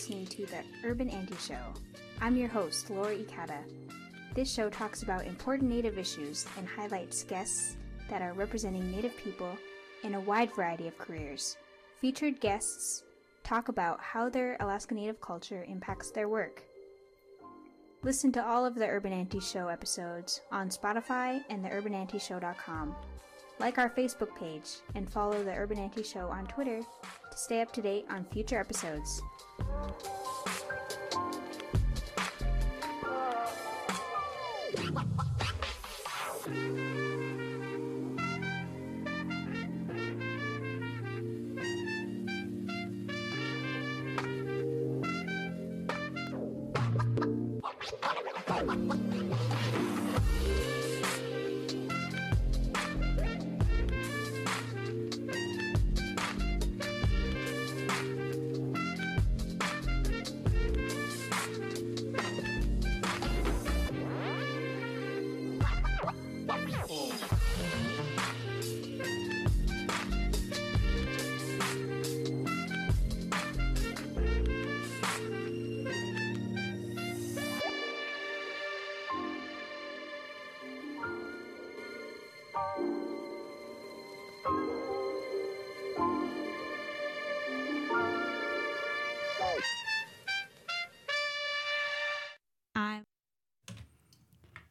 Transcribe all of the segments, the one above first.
Listening to the Urban Auntie Show. I'm your host, Laura Ikata. This show talks about important Native issues and highlights guests that are representing Native people in a wide variety of careers. Featured guests talk about how their Alaska Native culture impacts their work. Listen to all of the Urban Auntie Show episodes on Spotify and theurbanauntieshow.com. Like our Facebook page and follow the Urban Auntie Show on Twitter stay up to date on future episodes. I'm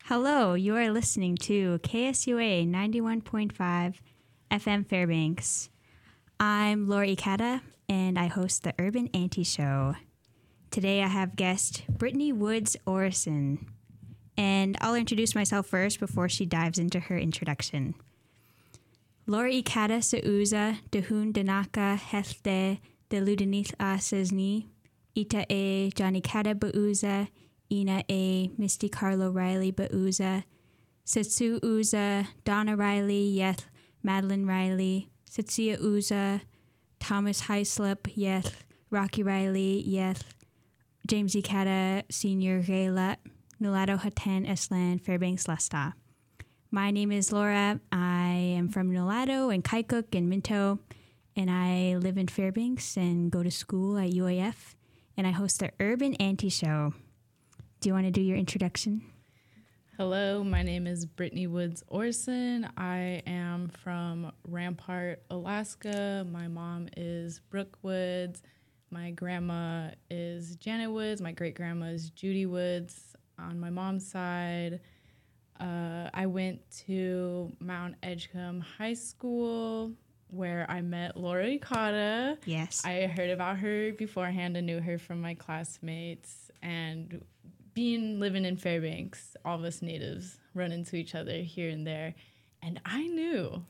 Hello, you are listening to KSUA 91.5 FM Fairbanks. I'm Lori Ikata, and I host the Urban Auntie Show. Today I have guest Brittany Woods Orrison, and I'll introduce myself first before she dives into her introduction. Lori Ikata Sauza Dehun Danaka Helte de Ludenith Asesni, Ita E Johnny Kata Bauza, Ina A, Misty Carlo Riley Bauza, Setsu Uza, Donna Riley, Yeth, Madeline Riley, Setsia Uza, Thomas Heislip, Yeth, Rocky Riley, Yeth, James Ikata, Senior Gayla, Nulato Hatan Eslan, Fairbanks Lesta. My name is Laura. I am from Nulato and Koyukuk and Minto, and I live in Fairbanks and go to school at UAF, and I host the Urban Auntie Show. Do you want to do your introduction? Hello, my name is Brittany Woods Orrison. I am from Rampart, Alaska. My mom is Brooke Woods. My grandma is Janet Woods. My great grandma is Judy Woods. On my mom's side, uh, I went to Mount Edgecombe High School where I met Laura Ikata. Yes. I heard about her beforehand and knew her from my classmates. And being living in Fairbanks, all of us natives run into each other here and there. And I knew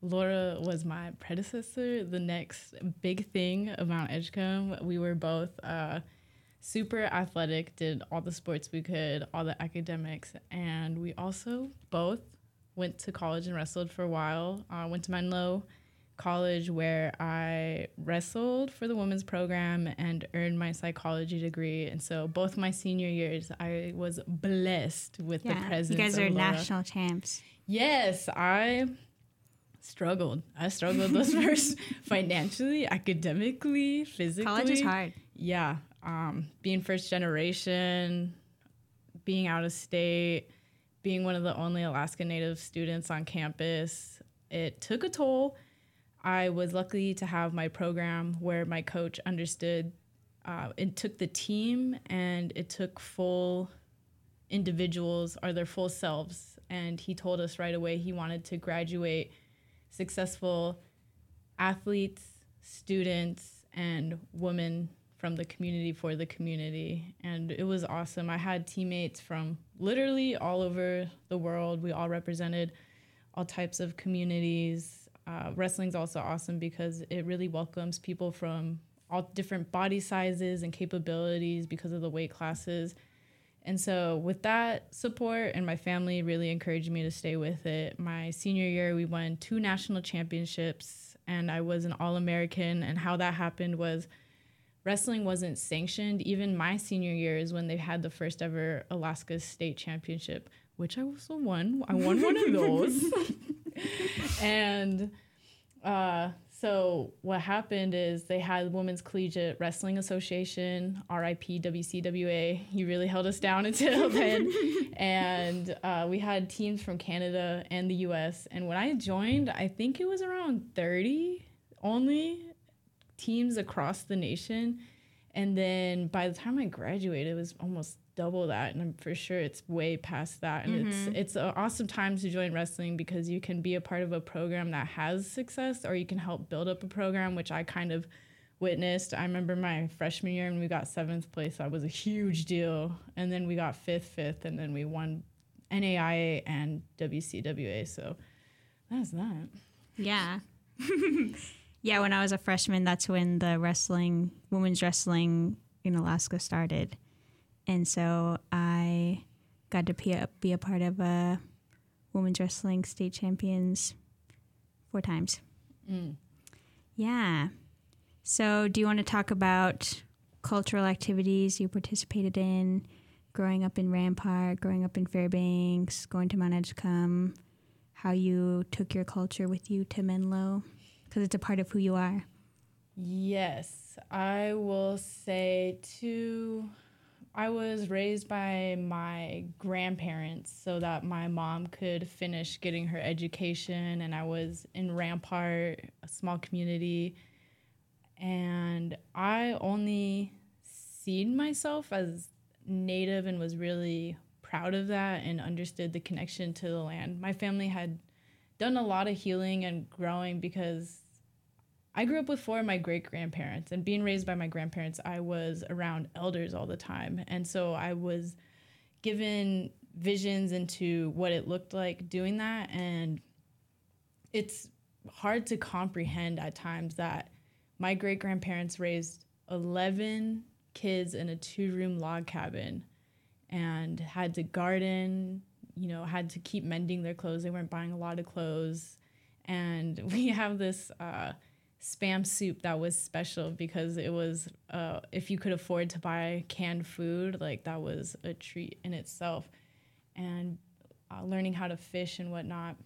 Laura was my predecessor, the next big thing of Mount Edgecombe. We were both uh, super athletic, did all the sports we could, all the academics, and we also both went to college and wrestled for a while. Uh, went to Menlo College where I wrestled for the women's program and earned my psychology degree. And so both my senior years, I was blessed with the presence. Yeah, you guys are national champs. Yes, I struggled. I struggled those first financially, academically, physically. College is hard. Yeah. Um, being first generation, being out of state, being one of the only Alaska Native students on campus, it took a toll. I was lucky to have my program where my coach understood uh, it took the team and it took full individuals or their full selves. And he told us right away he wanted to graduate successful athletes, students, and women from the community for the community. And it was awesome. I had teammates from literally all over the world. We all represented all types of communities. Uh, wrestling's also awesome because it really welcomes people from all different body sizes and capabilities because of the weight classes. And so, with that support, and my family really encouraged me to stay with it. My senior year, we won two national championships, and I was an All American. And how that happened was wrestling wasn't sanctioned. Even my senior year is when they had the first ever Alaska State Championship, which I also won. I won one of those. and uh, so what happened is they had Women's Collegiate Wrestling Association, RIP WCWA. You really held us down until then. and uh, we had teams from Canada and the US. And when I joined, I think it was around 30 only teams across the nation. And then by the time I graduated, it was almost double that and i'm for sure it's way past that and mm-hmm. it's it's an awesome time to join wrestling because you can be a part of a program that has success or you can help build up a program which i kind of witnessed. I remember my freshman year and we got seventh place. That was a huge deal. And then we got fifth fifth and then we won naia and wcwa so that's that. Yeah. Yeah when i was a freshman that's when the wrestling women's wrestling in alaska started and so I got to be a, be a part of a women's wrestling state champions four times. Mm. Yeah. So, do you want to talk about cultural activities you participated in, growing up in Rampart, growing up in Fairbanks, going to Mount Edgecombe, how you took your culture with you to Menlo? Because it's a part of who you are. Yes, I will say to I was raised by my grandparents so that my mom could finish getting her education, and I was in Rampart, a small community, and I only seen myself as native and was really proud of that and understood the connection to the land. My family had done a lot of healing and growing because I grew up with four of my great grandparents, and being raised by my grandparents, I was around elders all the time. And so I was given visions into what it looked like doing that. And it's hard to comprehend at times that my great grandparents raised 11 kids in a two room log cabin and had to garden, you know, had to keep mending their clothes. They weren't buying a lot of clothes. And we have this, uh, spam soup that was special because it was uh, if you could afford to buy canned food like that was a treat in itself and uh, learning how to fish and whatnot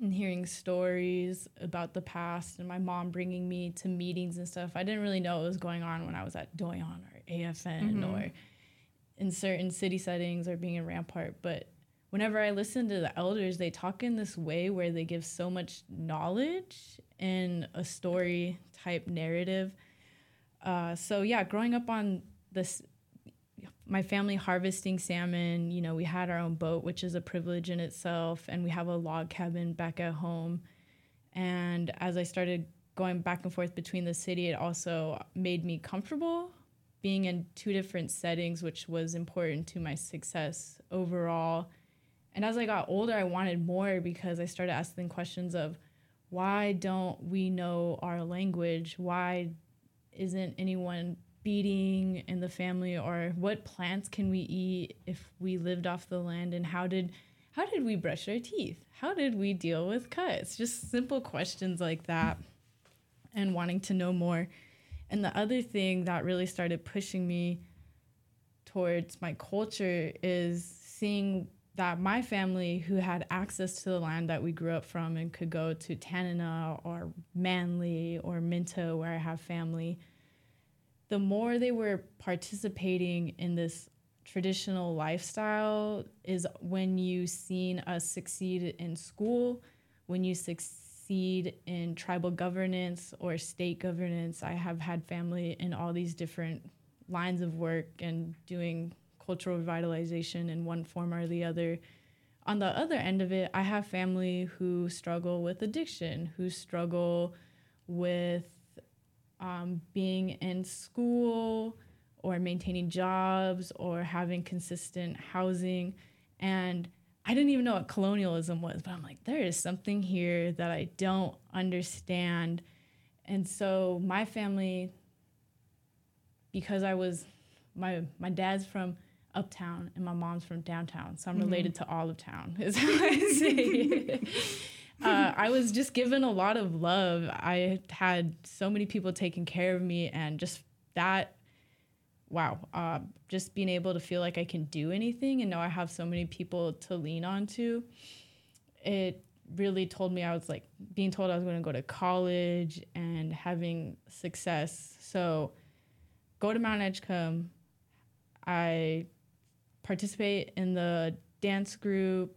and hearing stories about the past and my mom bringing me to meetings and stuff i didn't really know what was going on when i was at doyon or afn mm-hmm. or in certain city settings or being in rampart but whenever I listen to the elders, they talk in this way where they give so much knowledge in a story type narrative. Uh, so yeah, growing up on this, my family harvesting salmon. You know, we had our own boat, which is a privilege in itself, and we have a log cabin back at home. And as I started going back and forth between the city, it also made me comfortable being in two different settings, which was important to my success overall and as I got older, I wanted more because I started asking questions of why don't we know our language? Why isn't anyone beating in the family or what plants can we eat if we lived off the land and how did how did we brush our teeth? How did we deal with cuts? Just simple questions like that and wanting to know more. And the other thing that really started pushing me towards my culture is seeing that my family, who had access to the land that we grew up from and could go to Tanana or Manley or Minto, where I have family, the more they were participating in this traditional lifestyle is when you seen us succeed in school, when you succeed in tribal governance or state governance. I have had family in all these different lines of work and doing cultural revitalization in one form or the other. On the other end of it, I have family who struggle with addiction, who struggle with um, being in school or maintaining jobs or having consistent housing. And I didn't even know what colonialism was, but I'm like, there is something here that I don't understand. And so my family, because I was, my, my dad's from uptown and my mom's from downtown. So I'm mm-hmm. related to all of town, is how I say it. uh, I was just given a lot of love. I had so many people taking care of me, and just that, wow, uh, just being able to feel like I can do anything and know I have so many people to lean on to, it really told me I was like being told I was going to go to college and having success. So go to Mount Edgecombe. I participate in the dance group.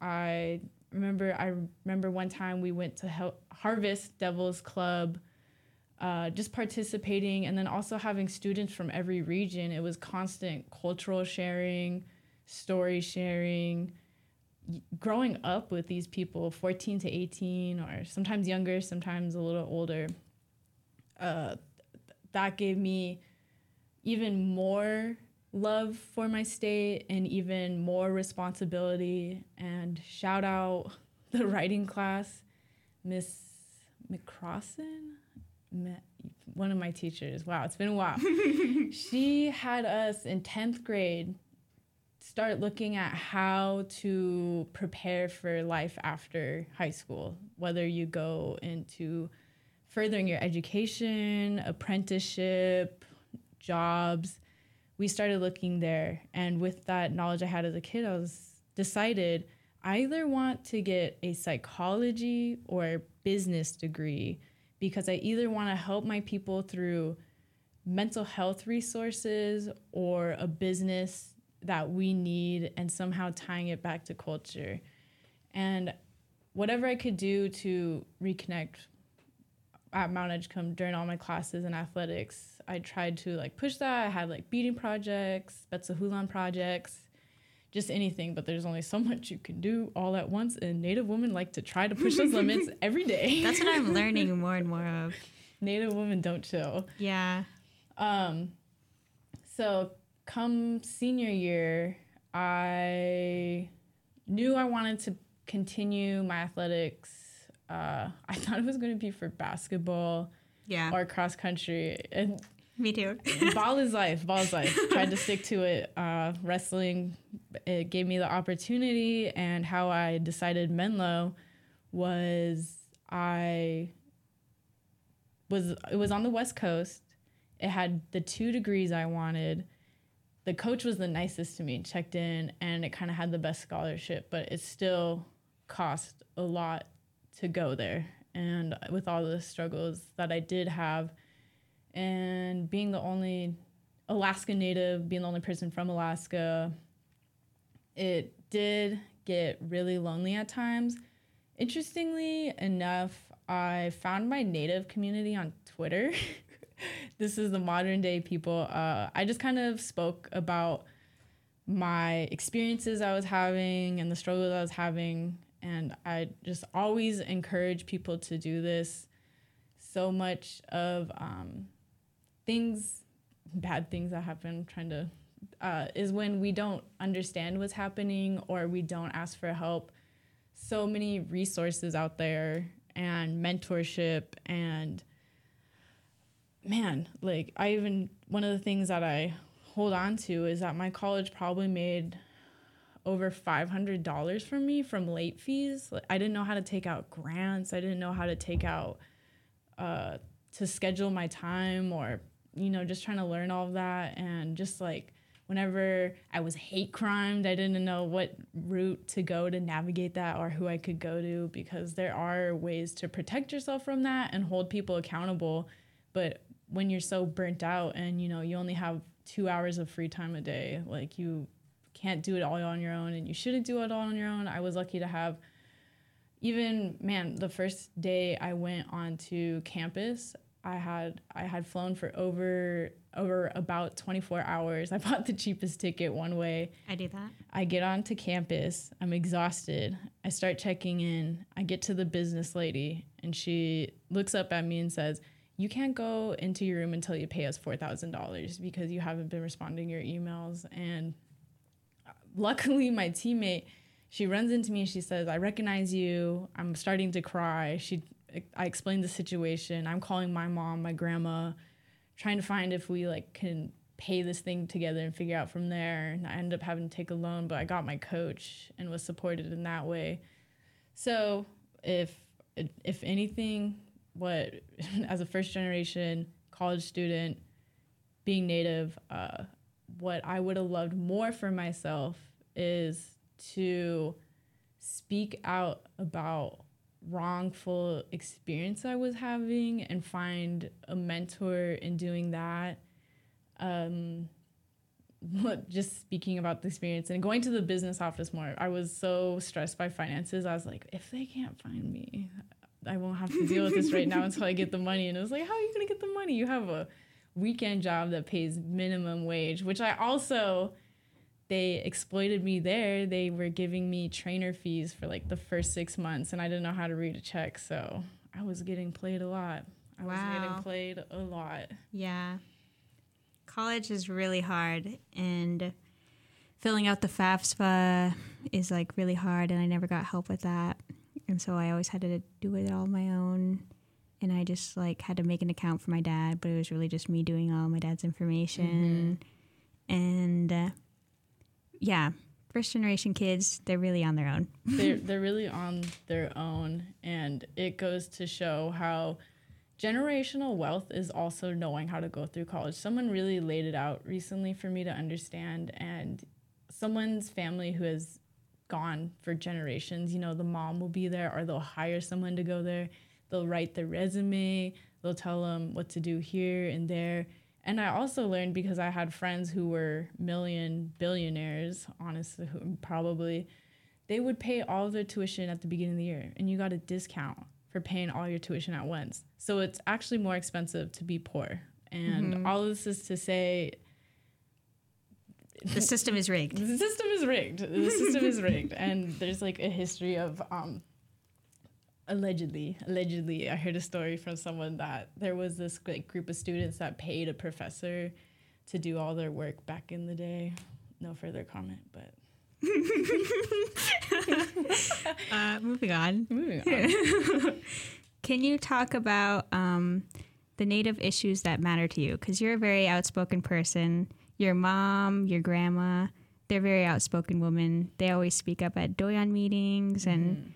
I remember I remember one time we went to Hel- Harvest Devils Club, uh, just participating, and then also having students from every region. It was constant cultural sharing, story sharing. Growing up with these people, 14 to 18, or sometimes younger, sometimes a little older, uh, that gave me even more love for my state and even more responsibility. And shout out the writing class, Miss McCrossan, one of my teachers. Wow, it's been a while. she had us in 10th grade start looking at how to prepare for life after high school, whether you go into furthering your education, apprenticeship, jobs we started looking there. And with that knowledge I had as a kid, I was decided I either want to get a psychology or business degree because I either want to help my people through mental health resources or a business that we need and somehow tying it back to culture. And whatever I could do to reconnect at Mount Edgecombe during all my classes and athletics, I tried to like push that. I had like beading projects, Betsahulan projects, just anything. But there's only so much you can do all at once. And Native women like to try to push those limits every day. That's what I'm learning more and more of. Native women don't chill. Yeah. Um. So come senior year, I knew I wanted to continue my athletics. Uh, I thought it was going to be for basketball yeah. or cross country. And me too. ball is life. Ball is life. Tried to stick to it. Uh, wrestling, it gave me the opportunity, and how I decided Menlo was I was it was on the West Coast. It had the two degrees I wanted. The coach was the nicest to me. Checked in, and it kind of had the best scholarship, but it still cost a lot to go there. And with all the struggles that I did have and being the only Alaska native, being the only person from Alaska, it did get really lonely at times. Interestingly enough, I found my native community on Twitter. this is the modern day people. Uh, I just kind of spoke about my experiences I was having and the struggles I was having. And I just always encourage people to do this. So much of um, things, bad things that happen, trying to, uh, is when we don't understand what's happening or we don't ask for help. So many resources out there and mentorship and man, like I even one of the things that I hold on to is that my college probably made over $500 from me from late fees. I didn't know how to take out grants. I didn't know how to take out uh, to schedule my time or you know, just trying to learn all of that and just like whenever I was hate crimed, I didn't know what route to go to navigate that or who I could go to because there are ways to protect yourself from that and hold people accountable. But when you're so burnt out and you know you only have two hours of free time a day, like you can't do it all on your own and you shouldn't do it all on your own. I was lucky to have even man, the first day I went onto campus, I had I had flown for over over about 24 hours. I bought the cheapest ticket one way. I do that. I get onto campus. I'm exhausted. I start checking in. I get to the business lady and she looks up at me and says, "You can't go into your room until you pay us $4,000 because you haven't been responding your emails." And uh, luckily my teammate she runs into me and she says, "I recognize you." I'm starting to cry. She I explained the situation. I'm calling my mom, my grandma, trying to find if we like can pay this thing together and figure out from there. And I ended up having to take a loan, but I got my coach and was supported in that way. So if if anything, what as a first generation college student, being native, uh, what I would have loved more for myself is to speak out about wrongful experience I was having and find a mentor in doing that. Um, just speaking about the experience and going to the business office more. I was so stressed by finances. I was like, if they can't find me, I won't have to deal with this right now until I get the money. And it was like, how are you going to get the money? You have a weekend job that pays minimum wage, which I also they exploited me there. They were giving me trainer fees for like the first six months, and I didn't know how to read a check, so I was getting played a lot. I wow. was getting played a lot. Yeah, college is really hard, and filling out the FAFSA is like really hard, and I never got help with that, and so I always had to do it all my own. And I just like had to make an account for my dad, but it was really just me doing all my dad's information. Mm-hmm. And uh, yeah, first generation kids, they're really on their own. they're they're really on their own, and it goes to show how generational wealth is also knowing how to go through college. Someone really laid it out recently for me to understand, and someone's family who has gone for generations. You know, the mom will be there, or they'll hire someone to go there. They'll write the resume. They'll tell them what to do here and there and I also learned because I had friends who were million billionaires, honestly, who probably they would pay all their tuition at the beginning of the year and you got a discount for paying all your tuition at once. So it's actually more expensive to be poor. And mm-hmm. all of this is to say the system is rigged. The system is rigged. The system is rigged. And there's like a history of um, allegedly allegedly i heard a story from someone that there was this like group of students that paid a professor to do all their work back in the day. No further comment but uh, moving on. Moving on. Can you talk about um, the native issues that matter to you? Because you're a very outspoken person. Your mom your grandma they're very outspoken women. They always speak up at doyon meetings mm-hmm. and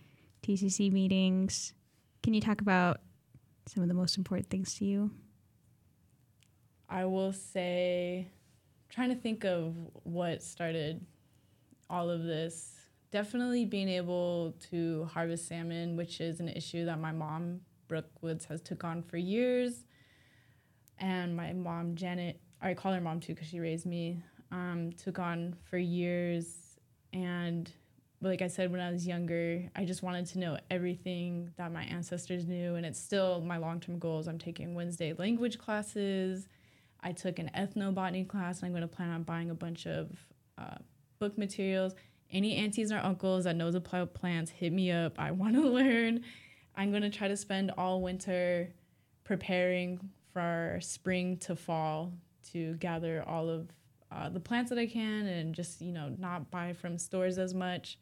TCC meetings. Can you talk about some of the most important things to you? I will say, trying to think of what started all of this. Definitely being able to harvest salmon, which is an issue that my mom, Brooke Woods, has took on for years. And my mom, Janet, I call her mom too because she raised me, um, took on for years. And like I said when I was younger, I just wanted to know everything that my ancestors knew, and it's still my long term goals. I'm taking Wednesday language classes. I took an ethnobotany class, and I'm going to plan on buying a bunch of uh, book materials. Any aunties or uncles that knows about plants, hit me up. I want to learn. I'm going to try to spend all winter preparing for spring to fall to gather all of uh, the plants that I can and just, you know, not buy from stores as much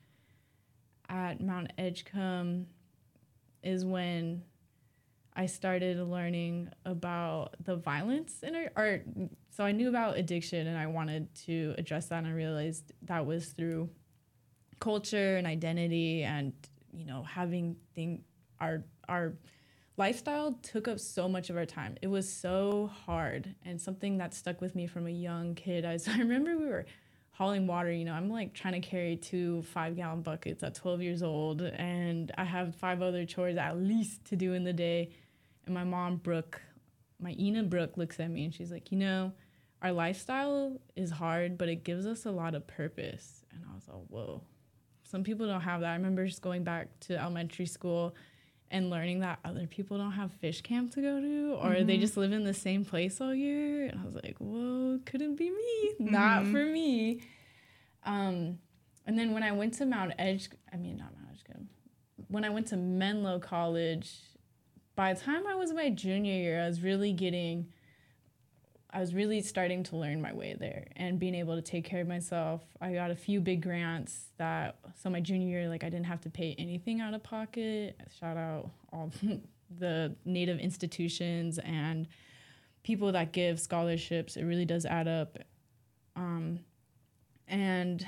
at Mount Edgecombe is when I started learning about the violence in our art. So I knew about addiction and I wanted to address that and I realized that was through culture and identity and you know having thing our our lifestyle took up so much of our time. It was so hard and something that stuck with me from a young kid. I, I remember we were hauling water, you know, I'm like trying to carry two five gallon buckets at 12 years old, and I have five other chores at least to do in the day. And my mom, Brooke, my Ina Brooke, looks at me and she's like, you know, our lifestyle is hard, but it gives us a lot of purpose. And I was like, whoa. Some people don't have that. I remember just going back to elementary school and learning that other people don't have fish camp to go to or mm-hmm. they just live in the same place all year and i was like whoa couldn't be me mm-hmm. not for me um, and then when i went to mount edge i mean not mount edgecombe when i went to menlo college by the time i was my junior year i was really getting I was really starting to learn my way there and being able to take care of myself. I got a few big grants that so my junior year like I didn't have to pay anything out of pocket. Shout out all the native institutions and people that give scholarships. It really does add up. Um, and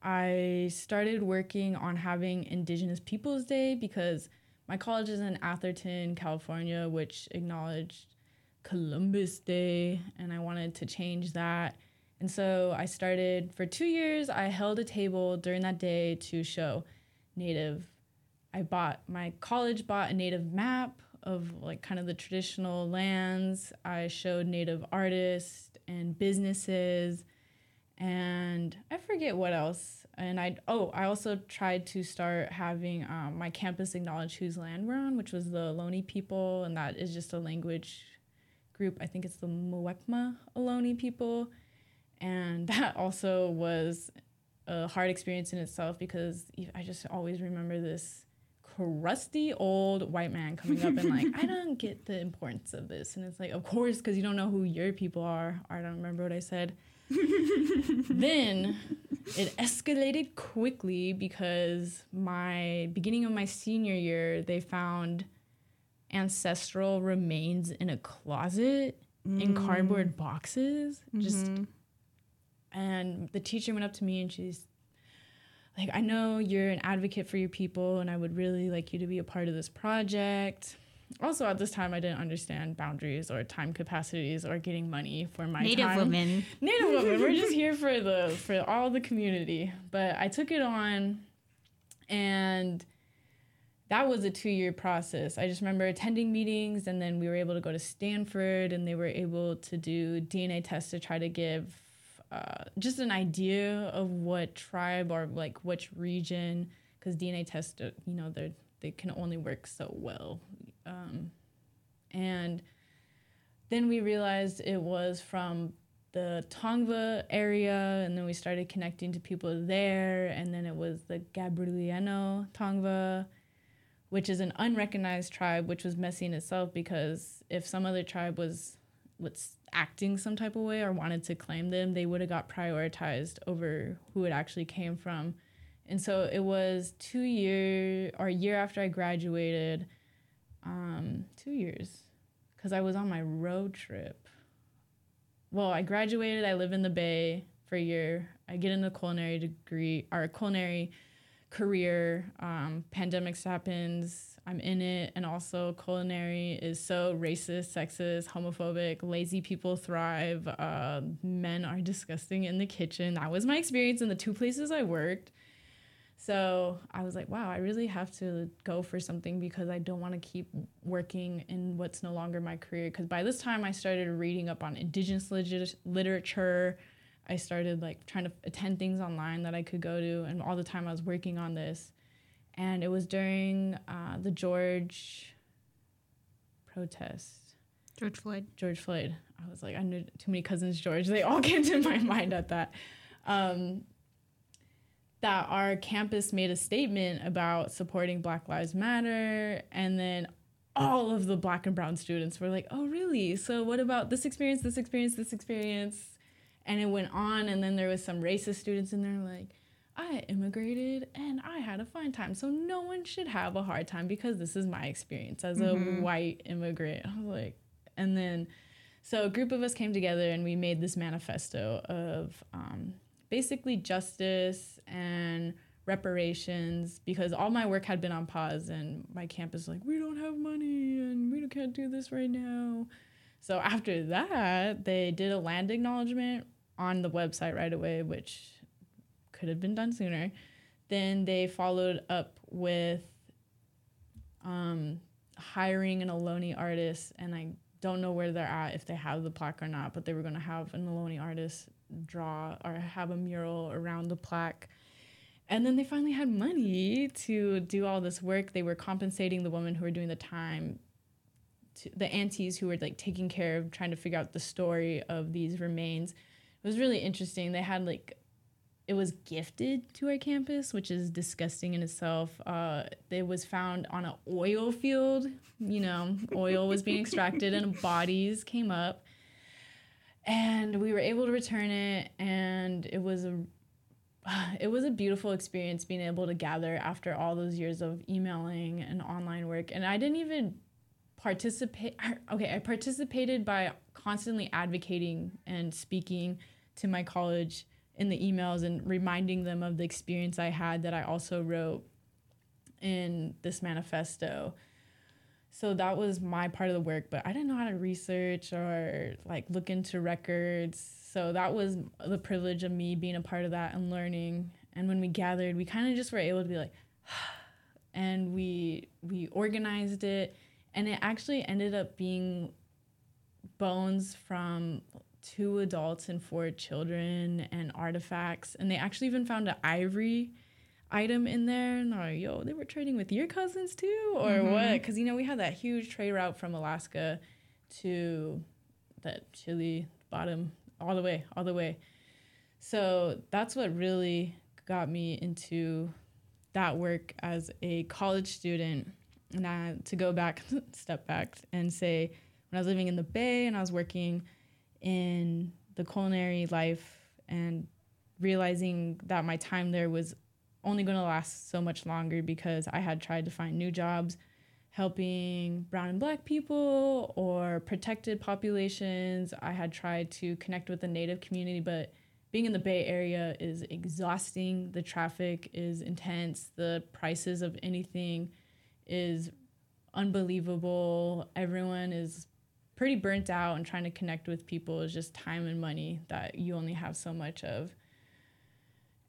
I started working on having Indigenous Peoples Day because my college is in Atherton, California, which acknowledged Columbus Day, and I wanted to change that. And so I started for two years. I held a table during that day to show native. I bought my college bought a native map of like kind of the traditional lands. I showed native artists and businesses and I forget what else. And I oh I also tried to start having um, my campus acknowledge whose land we're on, which was the Ohlone people, and that is just a language group. I think it's the Muwekma Ohlone people, and that also was a hard experience in itself because I just always remember this crusty old white man coming up and like I don't get the importance of this, and it's like of course because you don't know who your people are. I don't remember what I said then it escalated quickly because my beginning of my senior year, they found ancestral remains in a closet mm. in cardboard boxes. Mm-hmm. Just and the teacher went up to me and she's like, I know you're an advocate for your people and I would really like you to be a part of this project also at this time I didn't understand boundaries or time capacities or getting money for my Native time. women. Native women. We're just here for the for all the community. But I took it on and that was a two year process. I just remember attending meetings and then we were able to go to Stanford and they were able to do DNA tests to try to give uh, just an idea of what tribe or like which region because DNA tests, uh, you know, they're they can only work so well um, and then we realized it was from the Tongva area, and then we started connecting to people there, and then it was the Gabrielino Tongva, which is an unrecognized tribe, which was messy in itself because if some other tribe was let's acting some type of way or wanted to claim them, they would have got prioritized over who it actually came from. And so it was two year or a year after I graduated um, two years because I was on my road trip. Well, I graduated. I live in the Bay for a year. I get in a culinary degree or a culinary career. Um, pandemics happens. I'm in it, and also culinary is so racist, sexist, homophobic. Lazy people thrive. Uh, men are disgusting in the kitchen. That was my experience in the two places I worked. So I was like, wow, I really have to go for something because I don't want to keep working in what's no longer my career. Because by this time, I started reading up on indigenous literature. I started like trying to attend things online that I could go to, and all the time I was working on this. And it was during uh, the George protest. George Floyd. George Floyd. I was like, I knew too many cousins George. They all came to my mind at that. Um, that our campus made a statement about supporting Black Lives Matter, and then all of the black and brown students were like, "Oh, really? So what about this experience, this experience, this experience?" And it went on, and then there was some racist students in there like, "I immigrated and I had a fine time, so no one should have a hard time because this is my experience as mm-hmm. a white immigrant." I was like, and then, so a group of us came together and we made this manifesto of um, basically justice and reparations because all my work had been on pause and my campus was like we don't have money and we can't do this right now so after that they did a land acknowledgement on the website right away which could have been done sooner then they followed up with um, hiring an Ohlone artist and i don't know where they're at if they have the plaque or not but they were going to have an Ohlone artist draw or have a mural around the plaque. And then they finally had money to do all this work. They were compensating the women who were doing the time, the aunties who were like taking care of trying to figure out the story of these remains. It was really interesting. They had like, it was gifted to our campus, which is disgusting in itself. Uh, it was found on an oil field. You know, oil was being extracted and bodies came up and we were able to return it and it was a it was a beautiful experience being able to gather after all those years of emailing and online work and i didn't even participate okay i participated by constantly advocating and speaking to my college in the emails and reminding them of the experience i had that i also wrote in this manifesto. So that was my part of the work but i didn't know how to research or like look into records. So that was the privilege of me being a part of that and learning. And when we gathered we kind of just were able to be like and we we organized it. And it actually ended up being bones from two adults and four children and artifacts. And they actually even found an ivory item in there. And they're like yo they were trading with your cousins too? Or mm-hmm. what? Because you know we had that huge trade route from alaska to that chile bottom all the way all the way. So that's what really got me into that work as a college student. And I, to go back step back and say when i was living in the bay and i was working in the culinary life and realizing that my time there was only going to last so much longer because I had tried to find new jobs helping brown and black people or protected populations. I had tried to connect with the native community, but being in the Bay Area is exhausting. The traffic is intense. The prices of anything is unbelievable. Everyone is pretty burnt out and trying to connect with people is just time and money that you only have so much of.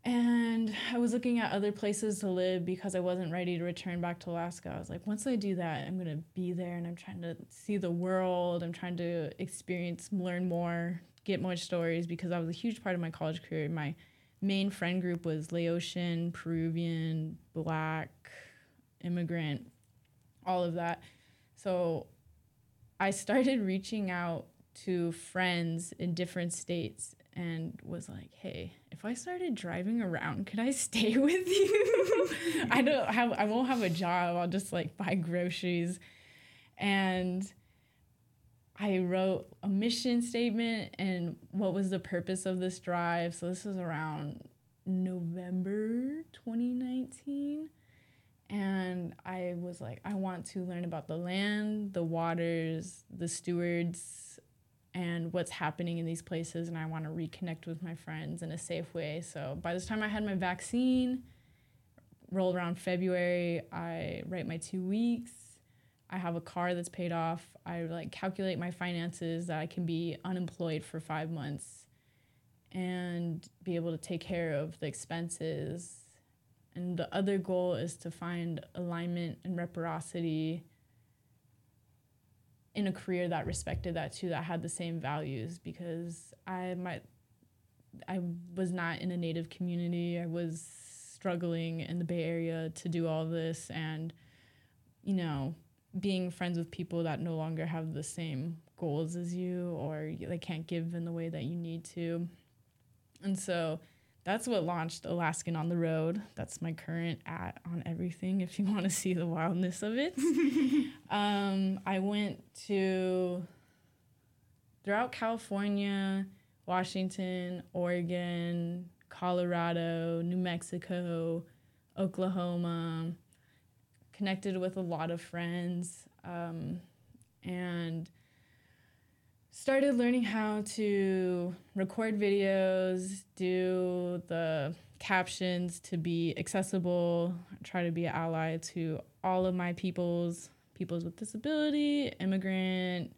And I was looking at other places to live because I wasn't ready to return back to Alaska. I was like, once I do that, I'm going to be there and I'm trying to see the world. I'm trying to experience, learn more, get more stories because that was a huge part of my college career. My main friend group was Laotian, Peruvian, Black, immigrant, all of that. So I started reaching out to friends in different states and was like, "Hey, if I started driving around, could I stay with you? I don't have I won't have a job. I'll just like buy groceries." And I wrote a mission statement and what was the purpose of this drive. So this was around November 2019 and I was like, I want to learn about the land, the waters, the stewards, and what's happening in these places. And I want to reconnect with my friends in a safe way. So by this time I had my vaccine, roll around February, I write my two weeks. I have a car that's paid off. I like calculate my finances that I can be unemployed for five months and be able to take care of the expenses and the other goal is to find alignment and reciprocity in a career that respected that too, that had the same values because I might I was not in a native community. I was struggling in the Bay Area to do all this and you know, being friends with people that no longer have the same goals as you or they can't give in the way that you need to. And so that's what launched Alaskan on the Road. That's my current at on everything if you want to see the wildness of it. um, I went to throughout California, Washington, Oregon, Colorado, New Mexico, Oklahoma, connected with a lot of friends. Um, and started learning how to record videos, do the captions to be accessible, try to be an ally to all of my peoples, peoples with disability, immigrant,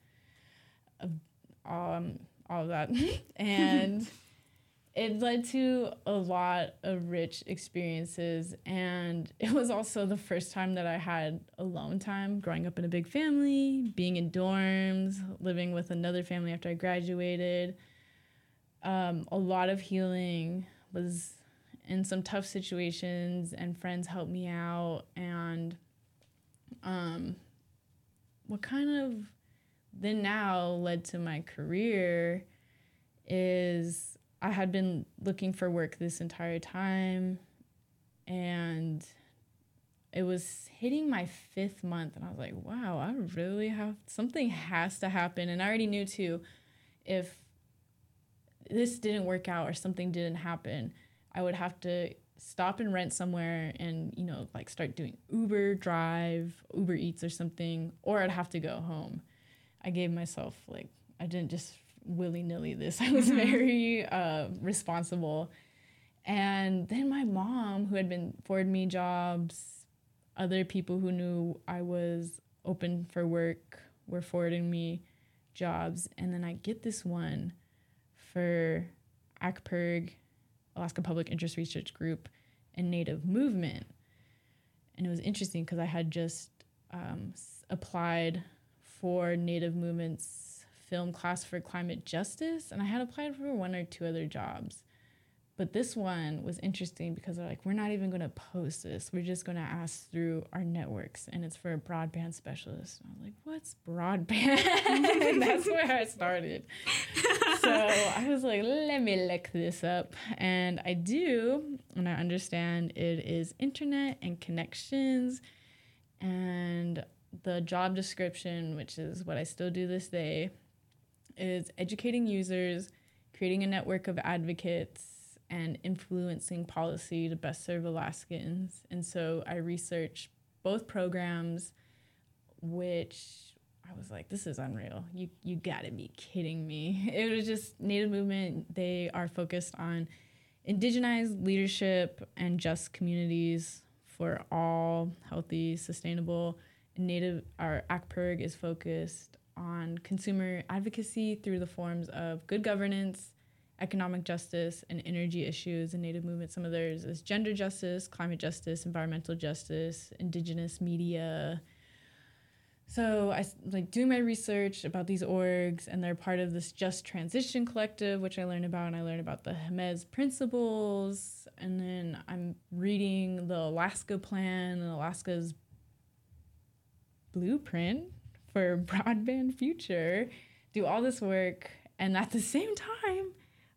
um, all of that. and it led to a lot of rich experiences and it was also the first time that i had alone time growing up in a big family being in dorms living with another family after i graduated. Um, a lot of healing was in some tough situations and friends helped me out and um, what kind of then now led to my career is I had been looking for work this entire time and it was hitting my fifth month and I was like, wow, I really have something has to happen. And I already knew too, if this didn't work out or something didn't happen, I would have to stop and rent somewhere and, you know, like start doing Uber drive, Uber Eats or something, or I'd have to go home. I gave myself like I didn't just willy nilly this. I was mm-hmm. very uh, responsible. And then my mom, who had been forwarding me jobs, other people who knew I was open for work were forwarding me jobs. And then I get this one for AKPIRG, Alaska Public Interest Research Group, and Native Movement. and it was interesting because I had just um, applied for Native Movements film class for climate justice, and I had applied for one or two other jobs. But this one was interesting because they're like, we're not even going to post this. We're just going to ask through our networks, and it's for a broadband specialist. And I was like, what's broadband? and that's where I started. so I was like, let me look this up. And I do, and I understand it is internet and connections. And the job description, which is what I still do this day, is educating users, creating a network of advocates, and influencing policy to best serve Alaskans. And so I researched both programs, which I was like, this is unreal. You you gotta be kidding me. It was just Native Movement, they are focused on indigenized leadership and just communities for all healthy, sustainable. Native our AKPIRG is focused on consumer advocacy through the forms of good governance, economic justice and energy issues and Native movements. Some of theirs is gender justice, climate justice, environmental justice, indigenous media. So I like doing my research about these orgs, and they're part of this Just Transition Collective, which I learned about, and I learned about the Jemez principles, and then I'm reading the Alaska Plan and Alaska's blueprint for broadband future. Do all this work, and at the same time,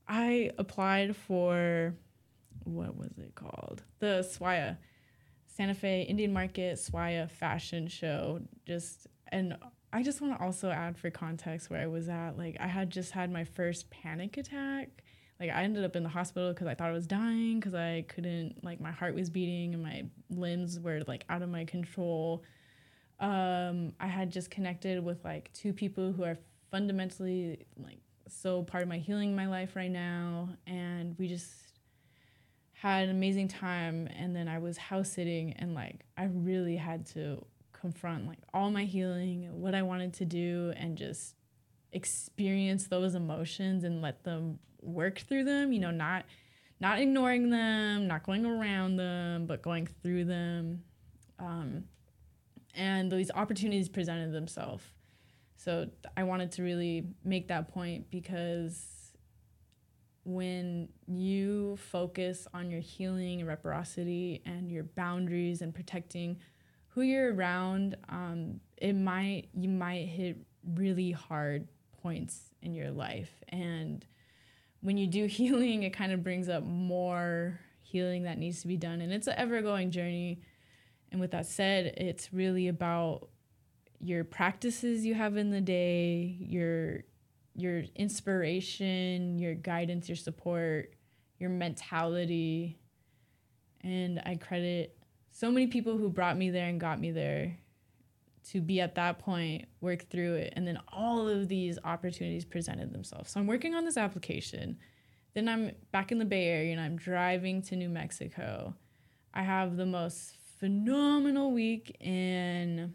I applied for what was it called? The SWAIA, Santa Fe Indian Market SWAIA fashion show. Just and I just want to also add for context where I was at. Like I had just had my first panic attack. Like I ended up in the hospital because I thought I was dying because I couldn't like my heart was beating and my limbs were like out of my control. Um, I had just connected with like two people who are fundamentally like so part of my healing my life right now. And we just had an amazing time. And then I was house sitting and like I really had to confront like all my healing, what I wanted to do, and just experience those emotions and let them work through them, you know, not not ignoring them, not going around them, but going through them. Um, and these opportunities presented themselves so I wanted to really make that point because when you focus on your healing and reciprocity and your boundaries and protecting who you're around, um, it might you might hit really hard points in your life. And when you do healing, it kind of brings up more healing that needs to be done. And it's an ever going journey. And with that said, it's really about your practices you have in the day, your your inspiration, your guidance, your support, your mentality. And I credit so many people who brought me there and got me there to be at that point, work through it, and then all of these opportunities presented themselves. So I'm working on this application. Then I'm back in the Bay Area and I'm driving to New Mexico. I have the most phenomenal week in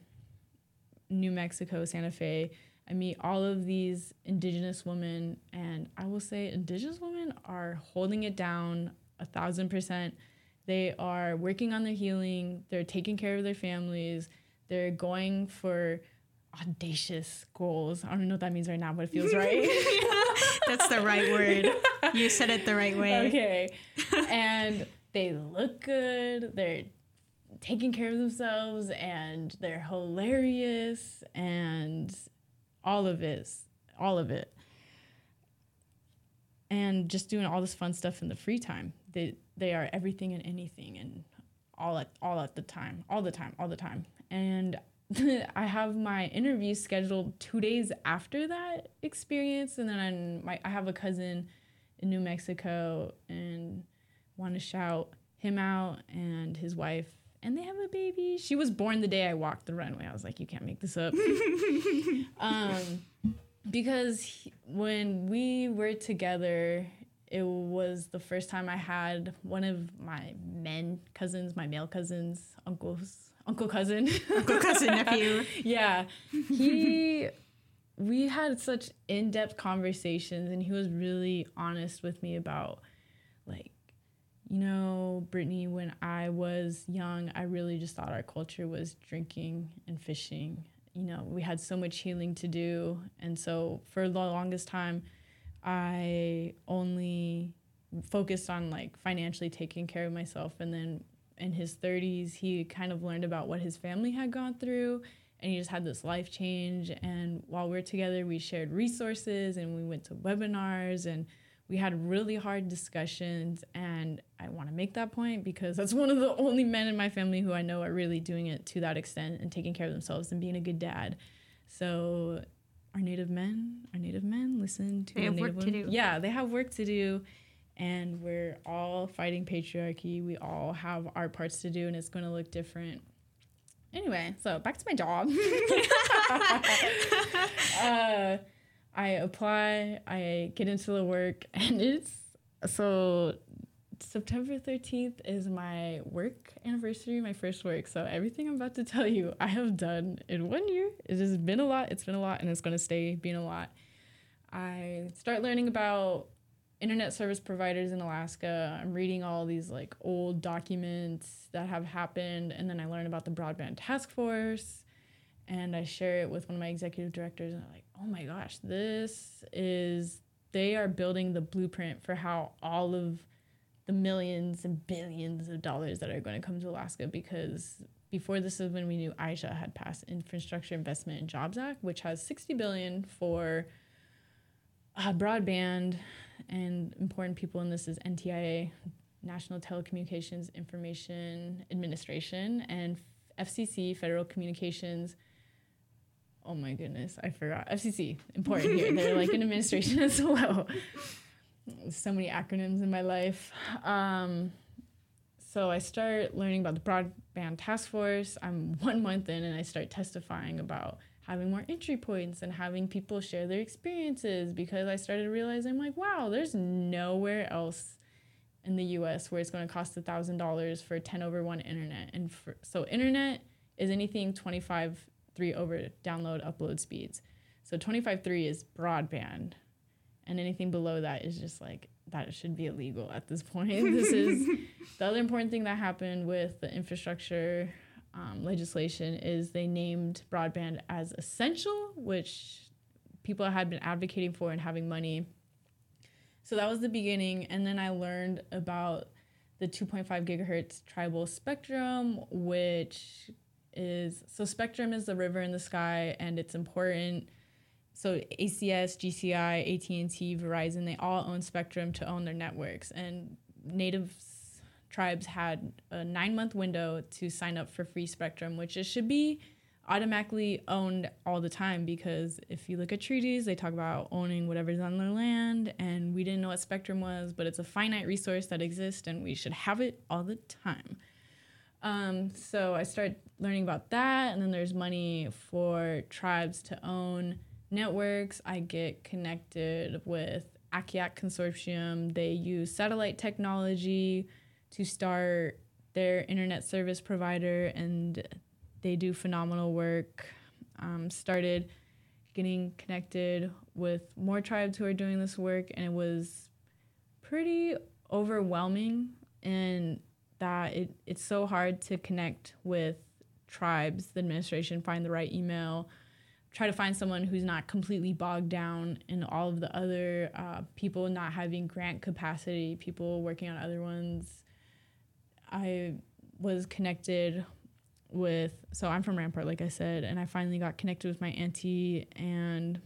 New Mexico, Santa Fe. I meet all of these indigenous women, and I will say, indigenous women are holding it down a thousand percent. They are working on their healing, they're taking care of their families, they're going for audacious goals. I don't know what that means right now, but it feels right. That's the right word. You said it the right way. Okay. and they look good, they're taking care of themselves and they're hilarious and all of it all of it. And just doing all this fun stuff in the free time. They they are everything and anything and all at all at the time all the time all the time. And I have my interview scheduled two days after that experience, and then my, I have a cousin in New Mexico, and want to shout him out and his wife and they have a baby. She was born the day I walked the runway. I was like, you can't make this up. um, because he, when we were together, it was the first time I had one of my men cousins, my male cousins, uncles, uncle cousin, uncle cousin nephew. yeah, he. we had such in-depth conversations, and he was really honest with me about like you know, Brittany, when I was young, I really just thought our culture was drinking and fishing. You know, we had so much healing to do. And so for the longest time, I only focused on like financially taking care of myself. And then in his 30s, he kind of learned about what his family had gone through and he just had this life change. And while we are together, we shared resources and we went to webinars and we had really hard discussions. And I want to make that point because that's one of the only men in my family who I know are really doing it to that extent and taking care of themselves and being a good dad. So our native men, our native men listen to they have native work women. to do. Yeah, they have work to do. And we're all fighting patriarchy. We all have our parts to do, and it's going to look different Anyway, so back to my job. uh, I apply, I get into the work, and it's so September 13th is my work anniversary, my first work. So everything I'm about to tell you, I have done in one year. It has been a lot. It's been a lot, and it's going to stay being a lot. I start learning about internet service providers in Alaska. I'm reading all these like old documents that have happened, and then I learn about the broadband task force, and I share it with one of my executive directors, and I'm like, oh my gosh, this is they are building the blueprint for how all of the millions and billions of dollars that are going to come to Alaska because before this is when we knew IIJA had passed Infrastructure Investment and Jobs Act, which has 60 billion for uh, broadband and important people in this is NTIA, National Telecommunications Information Administration, and FCC, Federal Communications. Oh my goodness, I forgot. FCC, important here. They're like an administration as well. So many acronyms in my life. Um, so I start learning about the broadband task force. I'm one month in and I start testifying about having more entry points and having people share their experiences because I started realizing like, wow, there's nowhere else in the US where it's going to cost a $1,000 for 10 over 1 internet. And for, so internet is anything 25 3 over download upload speeds. So 25.3 is broadband and anything below that is just like that should be illegal at this point. this is the other important thing that happened with the infrastructure um, legislation is they named broadband as essential, which people had been advocating for and having money. So that was the beginning. And then I learned about the 2.5 gigahertz tribal spectrum, which is so spectrum is the river in the sky and it's important. So ACS, GCI, AT&T, Verizon, they all own spectrum to own their networks and native tribes had a nine month window to sign up for free spectrum, which it should be automatically owned all the time because if you look at treaties, they talk about owning whatever's on their land, and we didn't know what spectrum was, but it's a finite resource that exists, and we should have it all the time. Um, so I start learning about that, and then there's money for tribes to own networks. I get connected with Akiak Consortium. They use satellite technology to start their internet service provider, and they do phenomenal work. Um, started getting connected with more tribes who are doing this work, and it was pretty overwhelming. And that it, it's so hard to connect with tribes, the administration, find the right email, try to find someone who's not completely bogged down in all of the other uh, people not having grant capacity, people working on other ones, I was connected with so I'm from Rampart, like I said, and I finally got connected with my auntie, and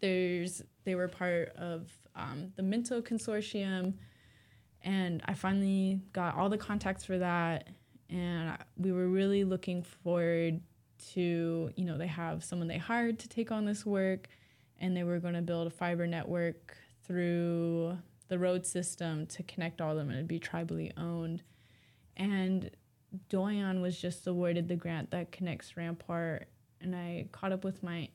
there's they were part of um, the Minto consortium, and I finally got all the contacts for that, and we were really looking forward to you know they have someone they hired to take on this work, and they were going to build a fiber network through the road system to connect all of them and it'd be tribally owned. And Doyon was just awarded the grant that connects Rampart. And I caught up with my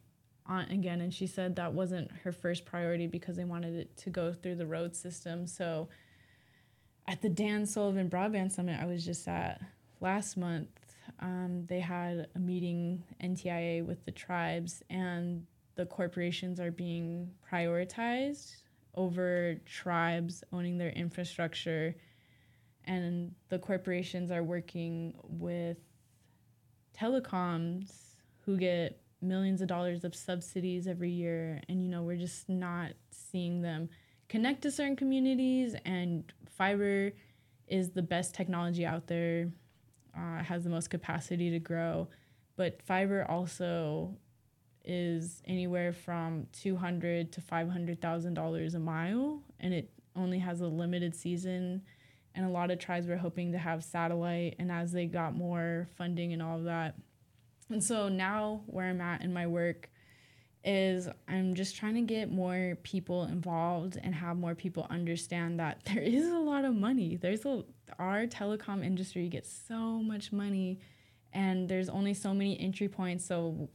aunt again, and she said that wasn't her first priority because they wanted it to go through the road system. So at the Dan Sullivan Broadband Summit, I was just at last month, um, they had a meeting, NTIA, with the tribes, and the corporations are being prioritized over tribes owning their infrastructure and the corporations are working with telecoms who get millions of dollars of subsidies every year and you know we're just not seeing them connect to certain communities and fiber is the best technology out there uh, has the most capacity to grow. But fiber also is anywhere from 200 to 500,000 dollars a mile and it only has a limited season. And a lot of tribes were hoping to have satellite and as they got more funding and all of that. And so now where i'm at in my work is i'm just trying to get more people involved and have more people understand that there is a lot of money there's a our telecom industry gets so much money and there's only so many entry points so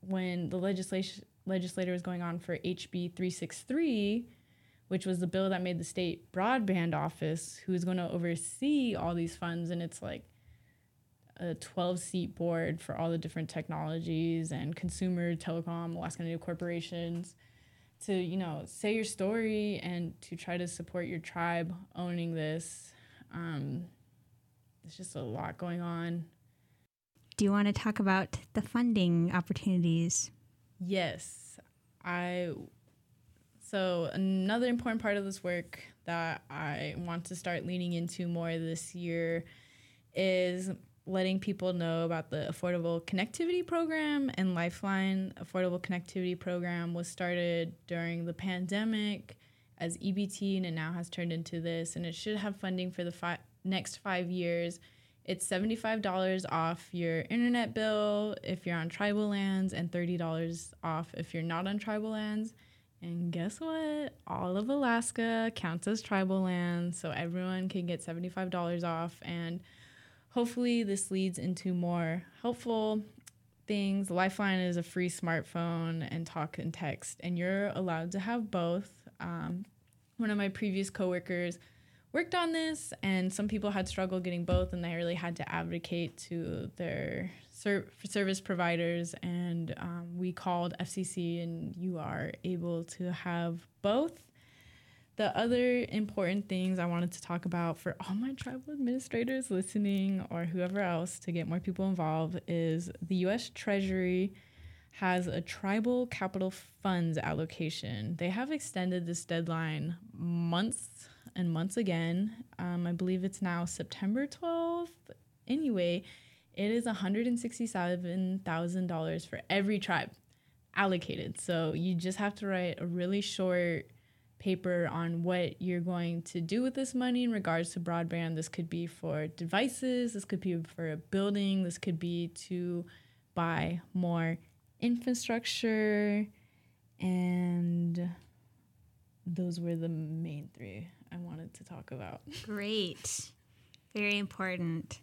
when the legislation legislator was going on for hb 363 which was the bill that made the state broadband office, who's going to oversee all these funds. And it's like a 12 seat board for all the different technologies and consumer telecom, Alaska Native corporations to, you know, say your story and to try to support your tribe owning this. Um, there's just a lot going on. Do you want to talk about the funding opportunities? Yes. I so, another important part of this work that I want to start leaning into more this year is letting people know about the Affordable Connectivity Program and Lifeline Affordable Connectivity Program was started during the pandemic as EBB and it now has turned into this and it should have funding for the fi- next 5 years. It's $75 off your internet bill if you're on tribal lands and $30 off if you're not on tribal lands. And guess what? All of Alaska counts as tribal land, so everyone can get $75 off. And hopefully, this leads into more helpful things. Lifeline is a free smartphone and talk and text, and you're allowed to have both. Um, one of my previous coworkers worked on this, and some people had struggled getting both, and they really had to advocate to their ser- service providers, and um, we called FCC, and you are able to have both. The other important things I wanted to talk about for all my tribal administrators listening or whoever else to get more people involved is the US Treasury has a tribal capital funds allocation. They have extended this deadline months and months again. Um, I believe it's now September 12th. Anyway, it is $167,000 for every tribe allocated. So you just have to write a really short paper on what you're going to do with this money in regards to broadband. This could be for devices, this could be for a building, this could be to buy more infrastructure, and those were the main three I wanted to talk about. Great. Very important.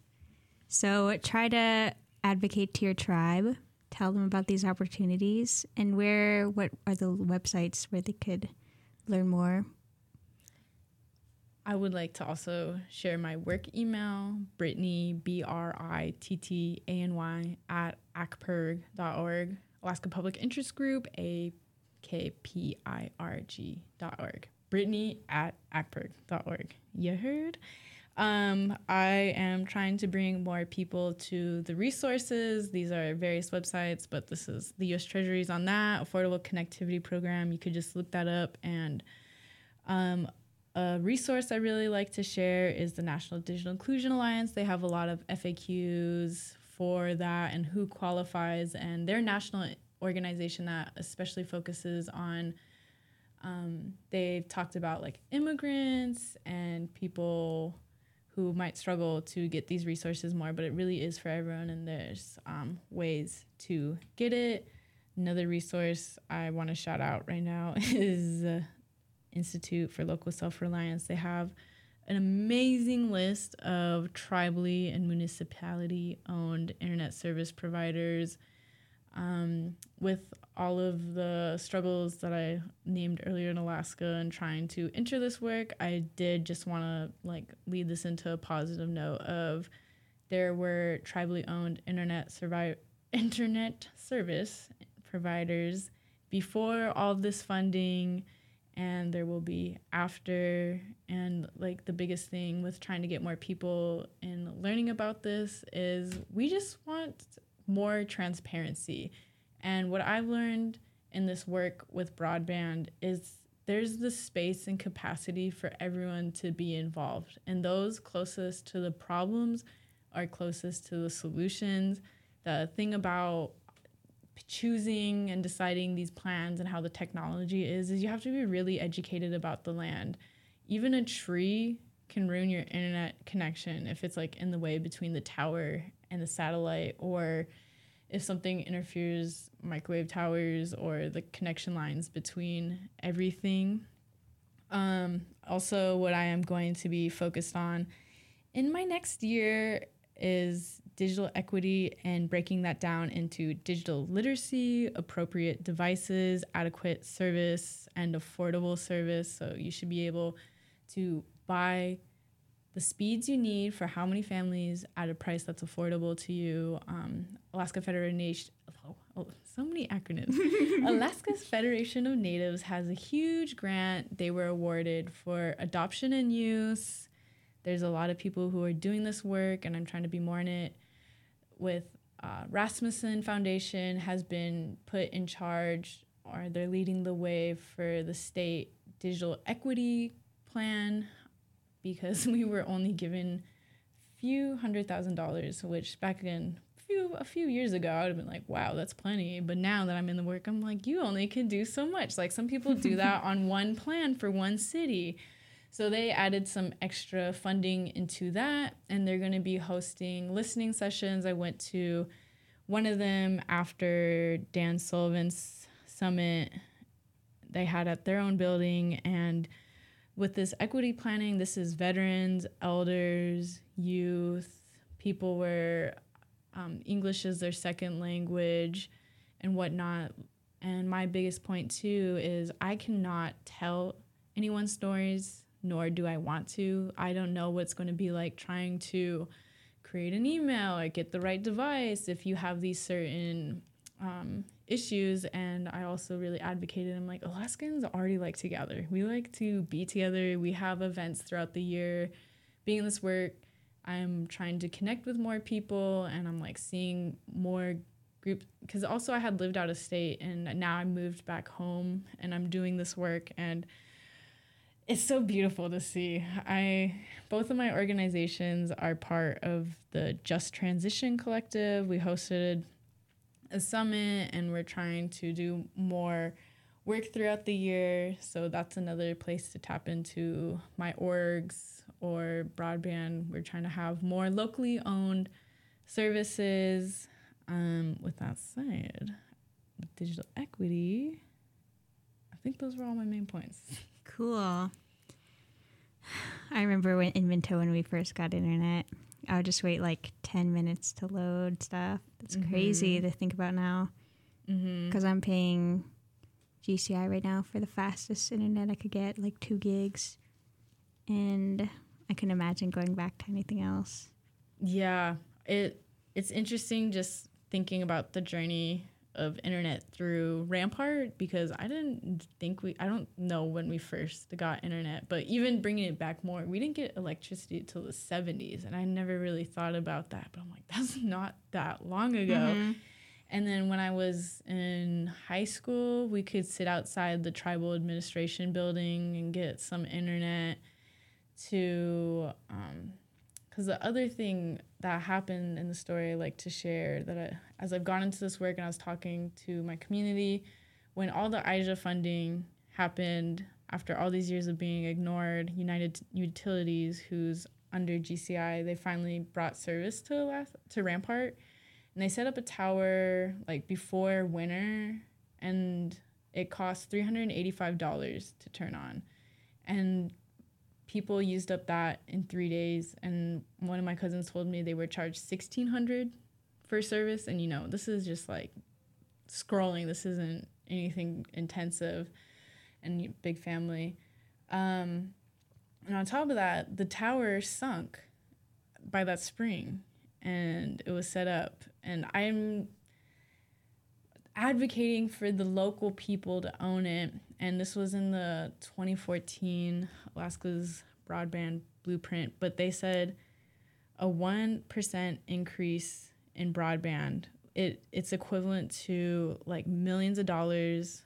So try to advocate to your tribe, tell them about these opportunities, and where, what are the websites where they could learn more? I would like to also share my work email, Brittany, B R I T T A N Y, at akpirg.org, Alaska Public Interest Group, A K P I R G.org. Brittany at akpirg.org. You heard? Um, I am trying to bring more people to the resources. These are various websites, but this is the U.S. Treasury's on that Affordable Connectivity Program. You could just look that up. And um, a resource I really like to share is the National Digital Inclusion Alliance. They have a lot of FAQs for that and who qualifies, and their national organization that especially focuses on. Um, they've talked about like immigrants and people who might struggle to get these resources more, but it really is for everyone, and there's um, ways to get it. Another resource I want to shout out right now is uh, Institute for Local Self Reliance. They have an amazing list of tribally and municipality owned internet service providers um, with all of the struggles that I named earlier in Alaska and trying to enter this work, I did just want to like lead this into a positive note of there were tribally owned internet survive internet service providers before all this funding and there will be after. And like the biggest thing with trying to get more people in learning about this is we just want more transparency. And what I've learned in this work with broadband is there's the space and capacity for everyone to be involved. And those closest to the problems are closest to the solutions. The thing about choosing and deciding these plans and how the technology is is you have to be really educated about the land. Even a tree can ruin your internet connection if it's like in the way between the tower and the satellite or if something interferes microwave towers or the connection lines between everything. Um, also, what I am going to be focused on in my next year is digital equity and breaking that down into digital literacy, appropriate devices, adequate service, and affordable service. So you should be able to buy the speeds you need for how many families at a price that's affordable to you. Um, Alaska Federation, oh, oh, so many acronyms. Alaska's Federation of Natives has a huge grant they were awarded for adoption and use. There's a lot of people who are doing this work, and I'm trying to be more in it. With uh, Rasmuson Foundation has been put in charge, or they're leading the way for the state digital equity plan because we were only given a few hundred thousand dollars, which back in few a few years ago I would have been like, wow, that's plenty. But now that I'm in the work, I'm like, you only can do so much. Like some people do that on one plan for one city. So they added some extra funding into that, and they're going to be hosting listening sessions. I went to one of them after Dan Sullivan's summit they had at their own building, and with this equity planning, this is veterans, elders, youth, people where um, English is their second language and whatnot. And my biggest point too is I cannot tell anyone's stories, nor do I want to. I don't know what's going to be like trying to create an email or get the right device if you have these certain um, issues and i also really advocated i'm like alaskans already like together we like to be together we have events throughout the year being in this work i'm trying to connect with more people and i'm like seeing more groups because also i had lived out of state and now i moved back home and i'm doing this work and it's so beautiful to see. I both of my organizations are part of the Just Transition Collective. We hosted a summit and we're trying to do more work throughout the year. So that's another place to tap into my orgs or broadband. We're trying to have more locally owned services. Um, with that said, digital equity, I think those were all my main points. Cool. I remember when in Minto when we first got internet, I would just wait like 10 minutes to load stuff. That's mm-hmm. crazy to think about now. Because mm-hmm. I'm paying GCI right now for the fastest internet I could get, like two gigs. And I can imagine going back to anything else. Yeah. It it's interesting just thinking about the journey of internet through Rampart because I didn't think we I don't know when we first got internet, but even bringing it back more, we didn't get electricity till the 70s and I never really thought about that, but I'm like that's not that long ago. Mm-hmm. And then when I was in high school, we could sit outside the tribal administration building and get some internet to um, because the other thing that happened in the story I like to share that I, as I've gone into this work and I was talking to my community, when all the IJA funding happened after all these years of being ignored, United Utilities, who's under GCI, they finally brought service to to Rampart, and they set up a tower like before winter, and it cost three hundred and eighty five dollars to turn on, and people used up that in three days and one of my cousins told me they were charged 1600 for service and you know this is just like scrolling. This isn't anything intensive and big family. Um, and on top of that the tower sunk by that spring and it was set up and i'm advocating for the local people to own it. And this was in the 2014 Alaska's broadband blueprint, but they said a 1% increase in broadband it it's equivalent to like millions of dollars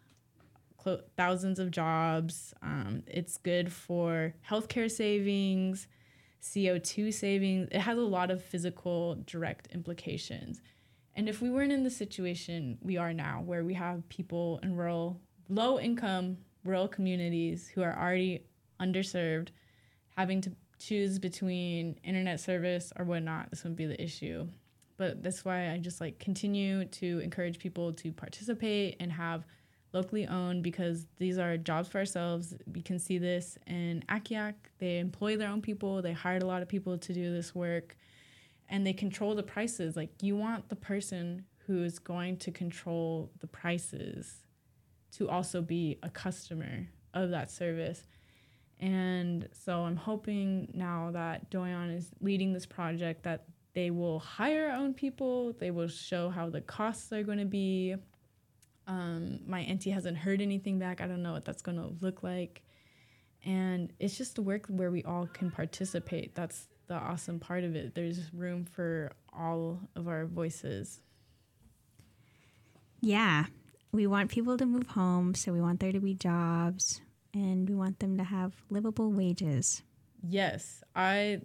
thousands of jobs. Um, it's good for healthcare savings co2 savings. It has a lot of physical direct implications and if we weren't in the situation we are now where we have people in rural low income rural communities who are already underserved having to choose between internet service or whatnot, this wouldn't be the issue. But that's why I just like continue to encourage people to participate and have locally owned because these are jobs for ourselves. We can see this in Akiak. They employ their own people, they hired a lot of people to do this work, and they control the prices. Like, you want the person who's going to control the prices to also be a customer of that service. And so I'm hoping now that Doyon is leading this project that they will hire our own people, they will show how the costs are going to be. Um, my auntie hasn't heard anything back. I don't know what that's going to look like. And it's just a work where we all can participate. That's the awesome part of it. There's room for all of our voices. Yeah. We want people to move home, so we want there to be jobs and we want them to have livable wages. Yes, I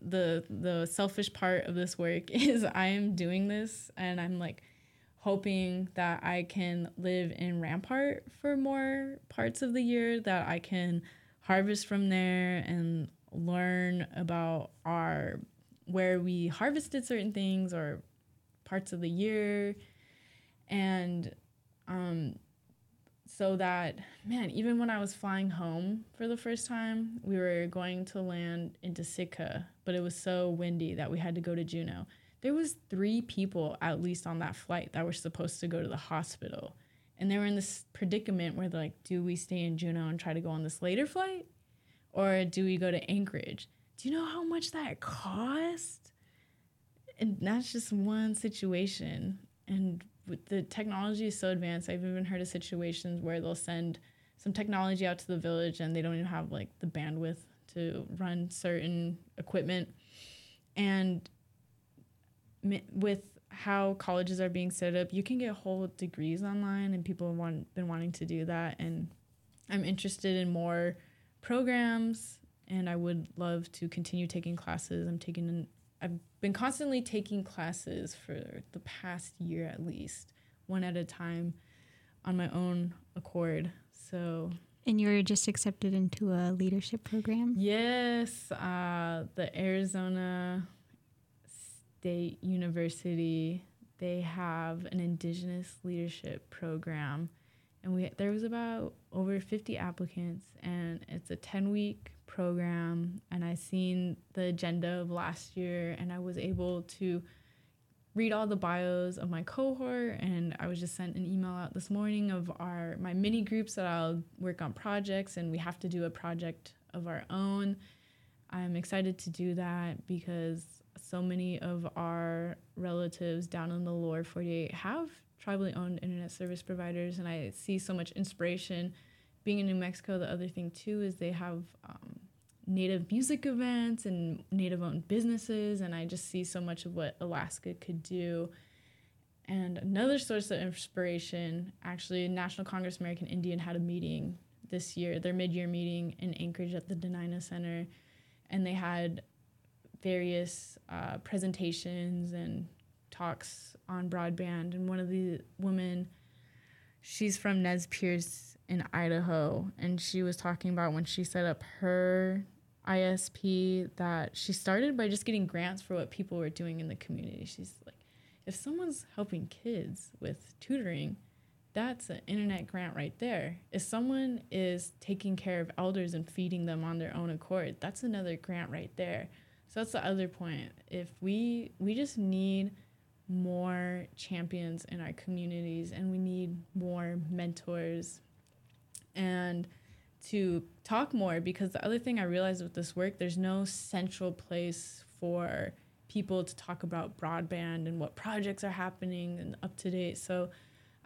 the the selfish part of this work is I am doing this and I'm like hoping that I can live in Rampart for more parts of the year that I can harvest from there and learn about our where we harvested certain things or parts of the year. And um, so that man even when i was flying home for the first time we were going to land into sitka but it was so windy that we had to go to juneau. There was three people at least on that flight that were supposed to go to the hospital. And they were in this predicament where they're like do we stay in juneau and try to go on this later flight or do we go to anchorage do you know how much that cost and that's just one situation and the technology is so advanced. I've even heard of situations where they'll send some technology out to the village and they don't even have like the bandwidth to run certain equipment. And with how colleges are being set up, you can get whole degrees online, and people have want, been wanting to do that. And I'm interested in more programs, and I would love to continue taking classes. I'm taking I've been constantly taking classes for the past year at least, one at a time on my own accord. So and you were just accepted into a leadership program? Yes, uh, the Arizona State University, they have an indigenous leadership program. And we there was about over 50 applicants and it's a 10 week program and I seen the agenda of last year and I was able to read all the bios of my cohort and I was just sent an email out this morning of our my mini groups that I'll work on projects and we have to do a project of our own. I'm excited to do that because so many of our relatives down in the lower 48 have tribally owned internet service providers and I see so much inspiration being in New Mexico, the other thing too is they have um, native music events and native owned businesses, and I just see so much of what Alaska could do. And another source of inspiration, actually, National Congress American Indian had a meeting this year, their mid year meeting in Anchorage at the Dena'ina Center, and they had various uh, presentations and talks on broadband. And one of the women, she's from Nez Perce in Idaho, and she was talking about when she set up her ISP that she started by just getting grants for what people were doing in the community. She's like, if someone's helping kids with tutoring, that's an internet grant right there. If someone is taking care of elders and feeding them on their own accord, that's another grant right there. So that's the other point. If we we just need more champions in our communities and we need more mentors and to talk more because the other thing I realized with this work, there's no central place for people to talk about broadband and what projects are happening and up to date. So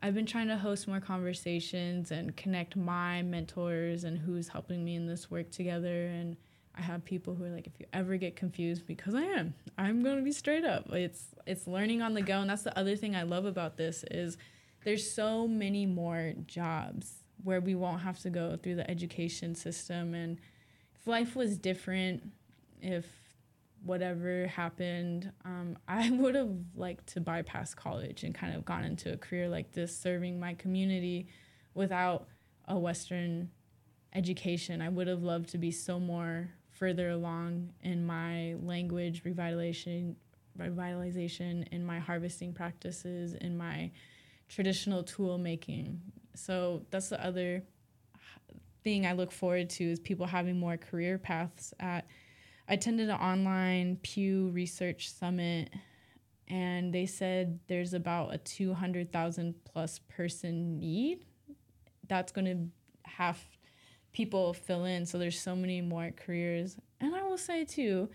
I've been trying to host more conversations and connect my mentors and who's helping me in this work together. And I have people who are like, if you ever get confused, because I am, I'm gonna be straight up. It's it's learning on the go, and that's the other thing I love about this is there's so many more jobs where we won't have to go through the education system. And if life was different, if whatever happened, um, I would have liked to bypass college and kind of gone into a career like this, serving my community without a Western education. I would have loved to be so more further along in my language revitalization, revitalization, in my harvesting practices, in my traditional tool making. So that's the other thing I look forward to is people having more career paths at I attended an online Pew Research Summit, and they said there's about a 200,000 plus person need. That's going to have people fill in. So there's so many more careers. And I will say, too,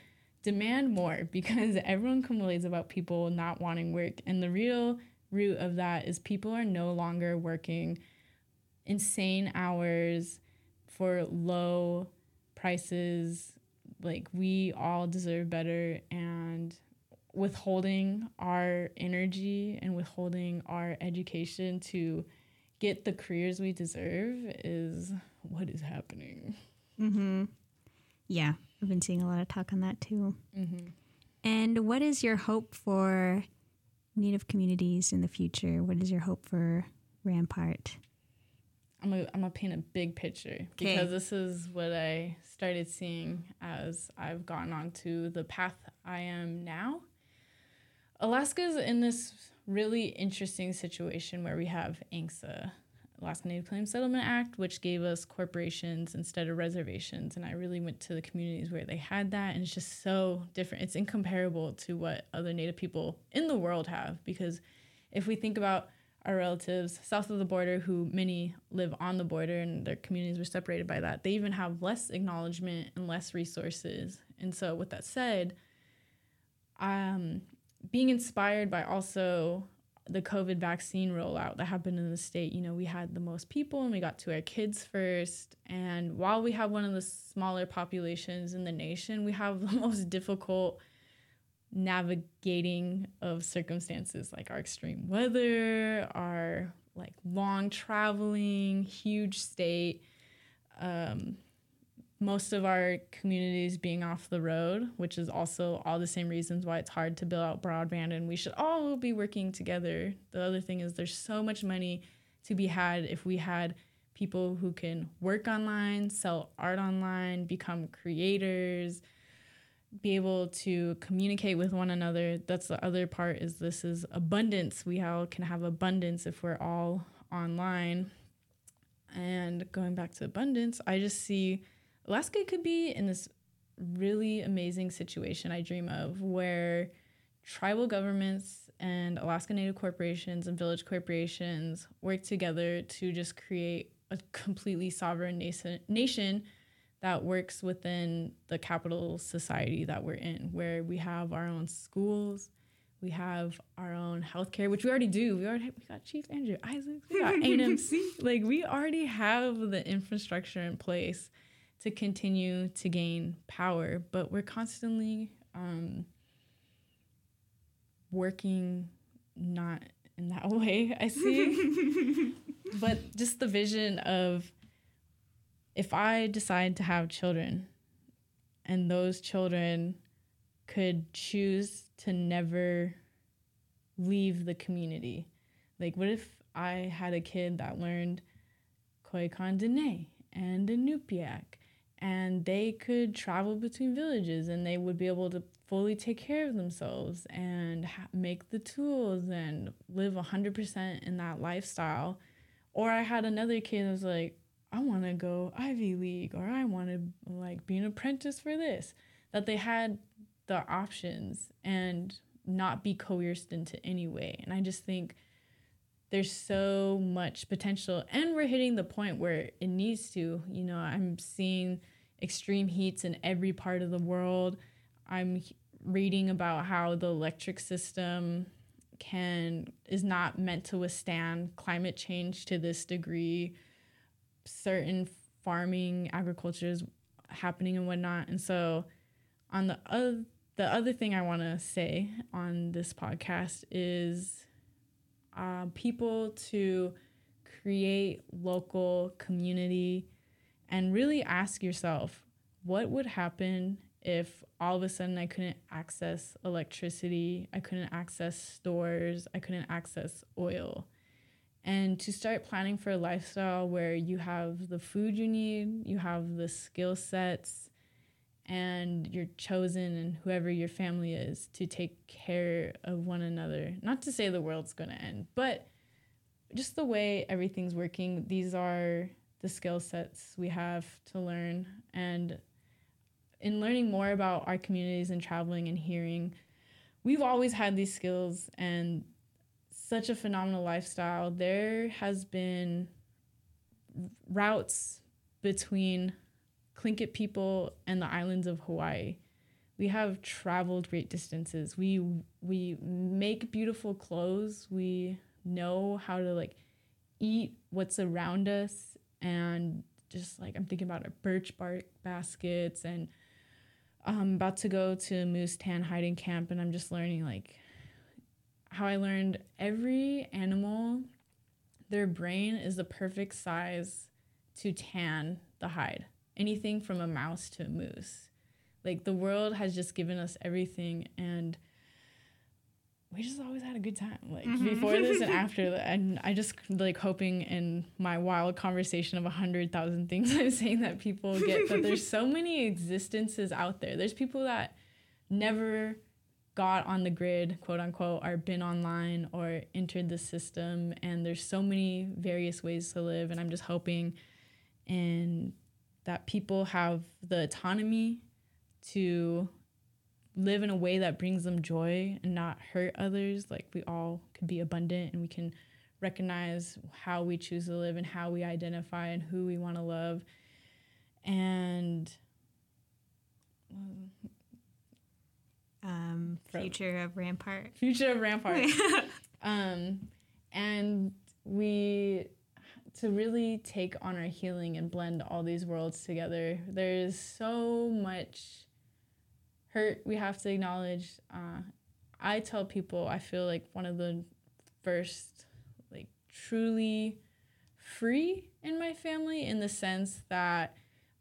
demand more because everyone complains about people not wanting work. And the real root of that is people are no longer working insane hours for low prices like we all deserve better and withholding our energy and withholding our education to get the careers we deserve is what is happening. Mm-hmm. Yeah, I've been seeing a lot of talk on that too. Mm-hmm. And what is your hope for Native communities in the future? What is your hope for Rampart? I'm gonna I'm gonna paint a big picture Kay. because this is what I started seeing as I've gotten onto the path I am now. Alaska's in this really interesting situation where we have ANCSA, Alaska Native Claims Settlement Act, which gave us corporations instead of reservations. And I really went to the communities where they had that, and it's just so different. It's incomparable to what other Native people in the world have. Because if we think about our relatives south of the border who many live on the border and their communities were separated by that they even have less acknowledgement and less resources and so with that said um, being inspired by also the covid vaccine rollout that happened in the state you know we had the most people and we got to our kids first. And while we have one of the smaller populations in the nation we have the most difficult navigating of circumstances like our extreme weather, our like long traveling, huge state, um, most of our communities being off the road, which is also all the same reasons why it's hard to build out broadband and we should all be working together. The other thing is there's so much money to be had if we had people who can work online, sell art online, become creators, be able to communicate with one another. That's the other part is this is abundance. We all can have abundance if we're all online. And going back to abundance, I just see Alaska could be in this really amazing situation I dream of where tribal governments and Alaska Native corporations and village corporations work together to just create a completely sovereign nation, nation that works within the capital society that we're in, where we have our own schools, we have our own healthcare, which we already do. We already we got Chief Andrew Isaacs, we got ANMC. like we already have the infrastructure in place to continue to gain power, but we're constantly um, working not in that way. I see, but just the vision of if I decide to have children and those children could choose to never leave the community, like what if I had a kid that learned Koyukon Dene and Inupiaq and they could travel between villages and they would be able to fully take care of themselves and ha- make the tools and live 100% in that lifestyle. Or I had another kid that was like, I want to go Ivy League or I want to like be an apprentice for this. That they had the options and not be coerced into any way. And I just think there's so much potential and we're hitting the point where it needs to. You know, I'm seeing extreme heats in every part of the world. I'm reading about how the electric system can is not meant to withstand climate change to this degree. Certain farming, agriculture is happening and whatnot. And so on the other the other thing I want to say on this podcast is uh, people to create local community and really ask yourself what would happen if all of a sudden I couldn't access electricity, I couldn't access stores, I couldn't access oil. And to start planning for a lifestyle where you have the food you need, you have the skill sets, and you're chosen and whoever your family is to take care of one another. Not to say the world's going to end, but just the way everything's working, these are the skill sets we have to learn. And in learning more about our communities and traveling and hearing, we've always had these skills and such a phenomenal lifestyle. There has been routes between Tlingit people and the islands of Hawaii. We have traveled great distances. We we make beautiful clothes. We know how to like eat what's around us and just like I'm thinking about our birch bark baskets and I'm about to go to moose tan hiding camp and I'm just learning like how I learned every animal their brain is the perfect size to tan the hide. Anything from a mouse to a moose. Like the world has just given us everything and we just always had a good time like mm-hmm. before this and after that and i just like hoping in my wild conversation of a hundred thousand things i'm saying that people get that there's so many existences out there there's people that never got on the grid quote unquote or been online or entered the system and there's so many various ways to live and i'm just hoping and that people have the autonomy to live in a way that brings them joy and not hurt others. Like we all could be abundant and we can recognize how we choose to live and how we identify and who we want to love. And um, future of Rampart. Future of Rampart. um, and we to really take on our healing and blend all these worlds together. There's so much hurt we have to acknowledge. Uh, I tell people I feel like one of the first, like, truly free in my family in the sense that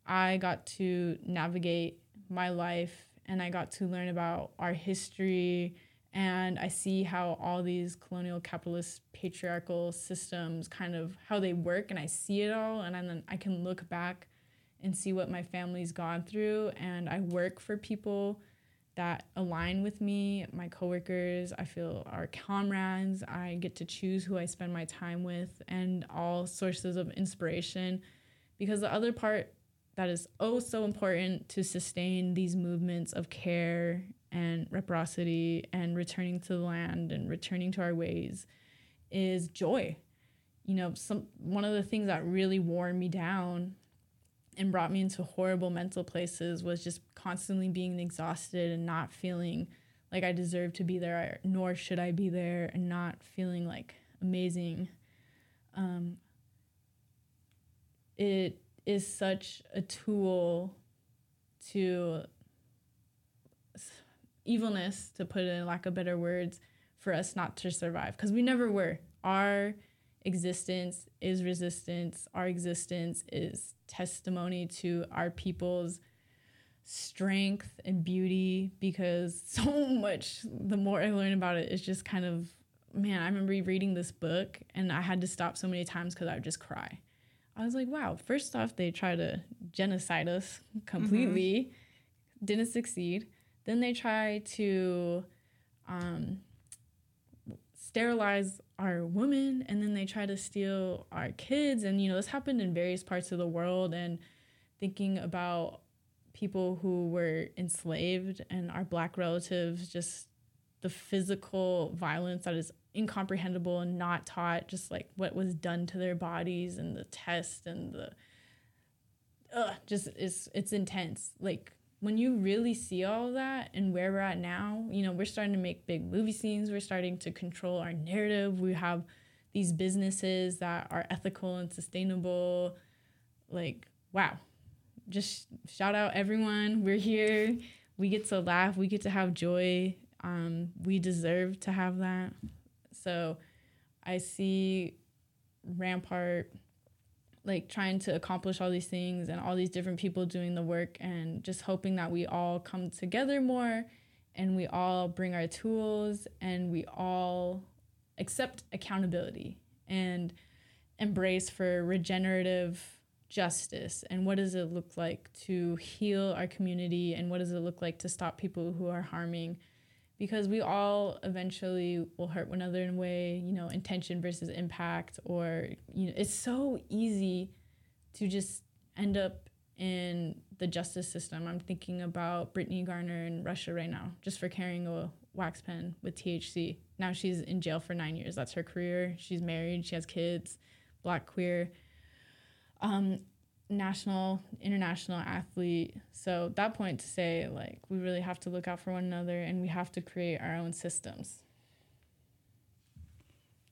I got to navigate my life and I got to learn about our history and I see how all these colonial capitalist patriarchal systems kind of how they work and I see it all and then I can look back and see what my family's gone through and I work for people that align with me, my coworkers, I feel are comrades. I get to choose who I spend my time with and all sources of inspiration because the other part that is oh so important to sustain these movements of care and reciprocity and returning to the land and returning to our ways is joy. You know, some one of the things that really wore me down and brought me into horrible mental places was just constantly being exhausted and not feeling like I deserve to be there, nor should I be there, and not feeling like amazing. Um, it is such a tool to evilness, to put it in a lack of better words, for us not to survive because we never were. Our existence is resistance. Our existence is testimony to our people's strength and beauty because so much the more I learn about it, it's just kind of man, I remember reading this book and I had to stop so many times because I would just cry. I was like, wow, first off, they try to genocide us completely, mm-hmm. didn't succeed. Then they try to um, sterilize our women, and then they try to steal our kids. And, you know, this happened in various parts of the world. And thinking about people who were enslaved and our black relatives, just the physical violence that is incomprehensible and not taught, just like what was done to their bodies and the test and the, ugh, just it's it's intense. Like when you really see all that and where we're at now, you know, we're starting to make big movie scenes. We're starting to control our narrative. We have these businesses that are ethical and sustainable. Like, wow. Just shout out everyone. We're here. We get to laugh. We get to have joy. Um, we deserve to have that. So I see Rampart like trying to accomplish all these things and all these different people doing the work and just hoping that we all come together more and we all bring our tools and we all accept accountability and embrace for regenerative justice. And what does it look like to heal our community? And what does it look like to stop people who are harming because we all eventually will hurt one another in a way, you know, intention versus impact, or, you know, it's so easy to just end up in the justice system. I'm thinking about Brittney Griner in Russia right now, just for carrying a wax pen with THC. Now she's in jail for nine years. That's her career. She's married, she has kids, black, queer. Um, national, international athlete. So that point to say like we really have to look out for one another and we have to create our own systems.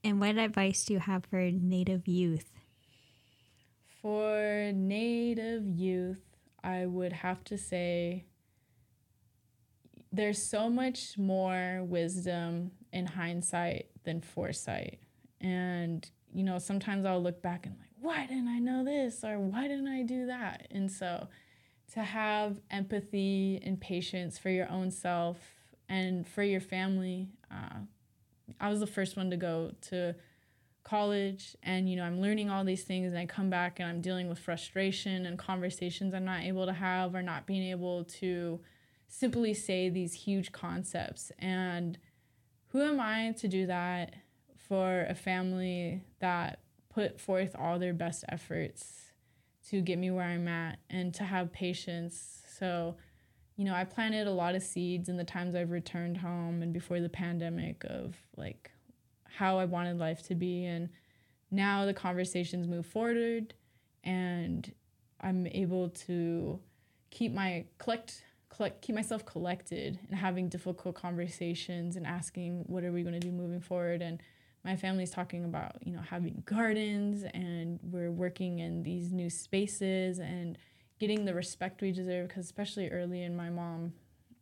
And what advice do you have for Native youth? For Native youth, I would have to say there's so much more wisdom in hindsight than foresight. And, you know, sometimes I'll look back and like, why didn't I know this or why didn't I do that? And so to have empathy and patience for your own self and for your family. Uh, I was the first one to go to college and you know I'm learning all these things and I come back and I'm dealing with frustration and conversations I'm not able to have or not being able to simply say these huge concepts and who am I to do that for a family that put forth all their best efforts to get me where I'm at and to have patience. So, you know, I planted a lot of seeds in the times I've returned home and before the pandemic of like how I wanted life to be. And now the conversations move forward and I'm able to keep my collect collect keep myself collected and having difficult conversations and asking what are we going to do moving forward and my family's talking about you know having gardens and we're working in these new spaces and getting the respect we deserve because especially early in my mom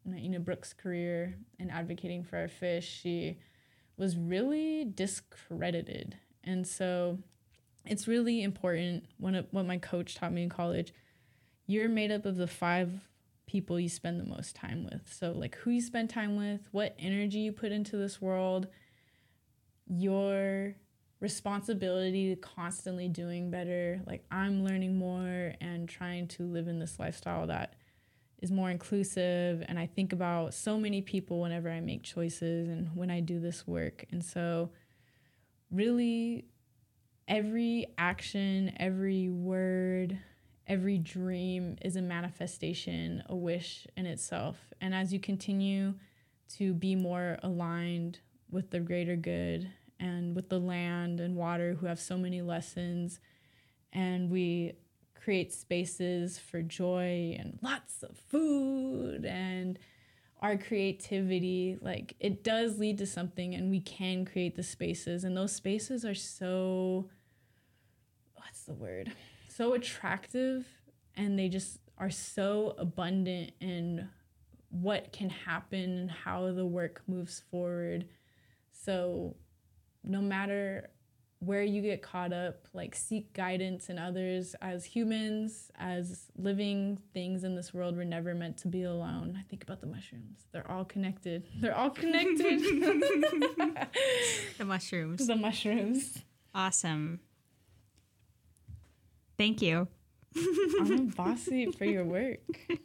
know brooks career and advocating for our fish she was really discredited. And so it's really important when it, what my coach taught me in college you're made up of the five people you spend the most time with. So like who you spend time with what energy you put into this world your responsibility to constantly doing better. Like I'm learning more and trying to live in this lifestyle that is more inclusive and I think about so many people whenever I make choices and when I do this work. And so really every action, every word, every dream is a manifestation, a wish in itself. And as you continue to be more aligned with the greater good and with the land and water who have so many lessons. And we create spaces for joy and lots of food and our creativity. Like it does lead to something, and we can create the spaces. And those spaces are so, what's the word? So attractive, and they just are so abundant in what can happen and how the work moves forward. So no matter where you get caught up, like seek guidance in others. As humans, as living things in this world, we're never meant to be alone. I think about the mushrooms. They're all connected. They're all connected. the mushrooms. The mushrooms. Awesome. Thank you. I'm bossy for your work.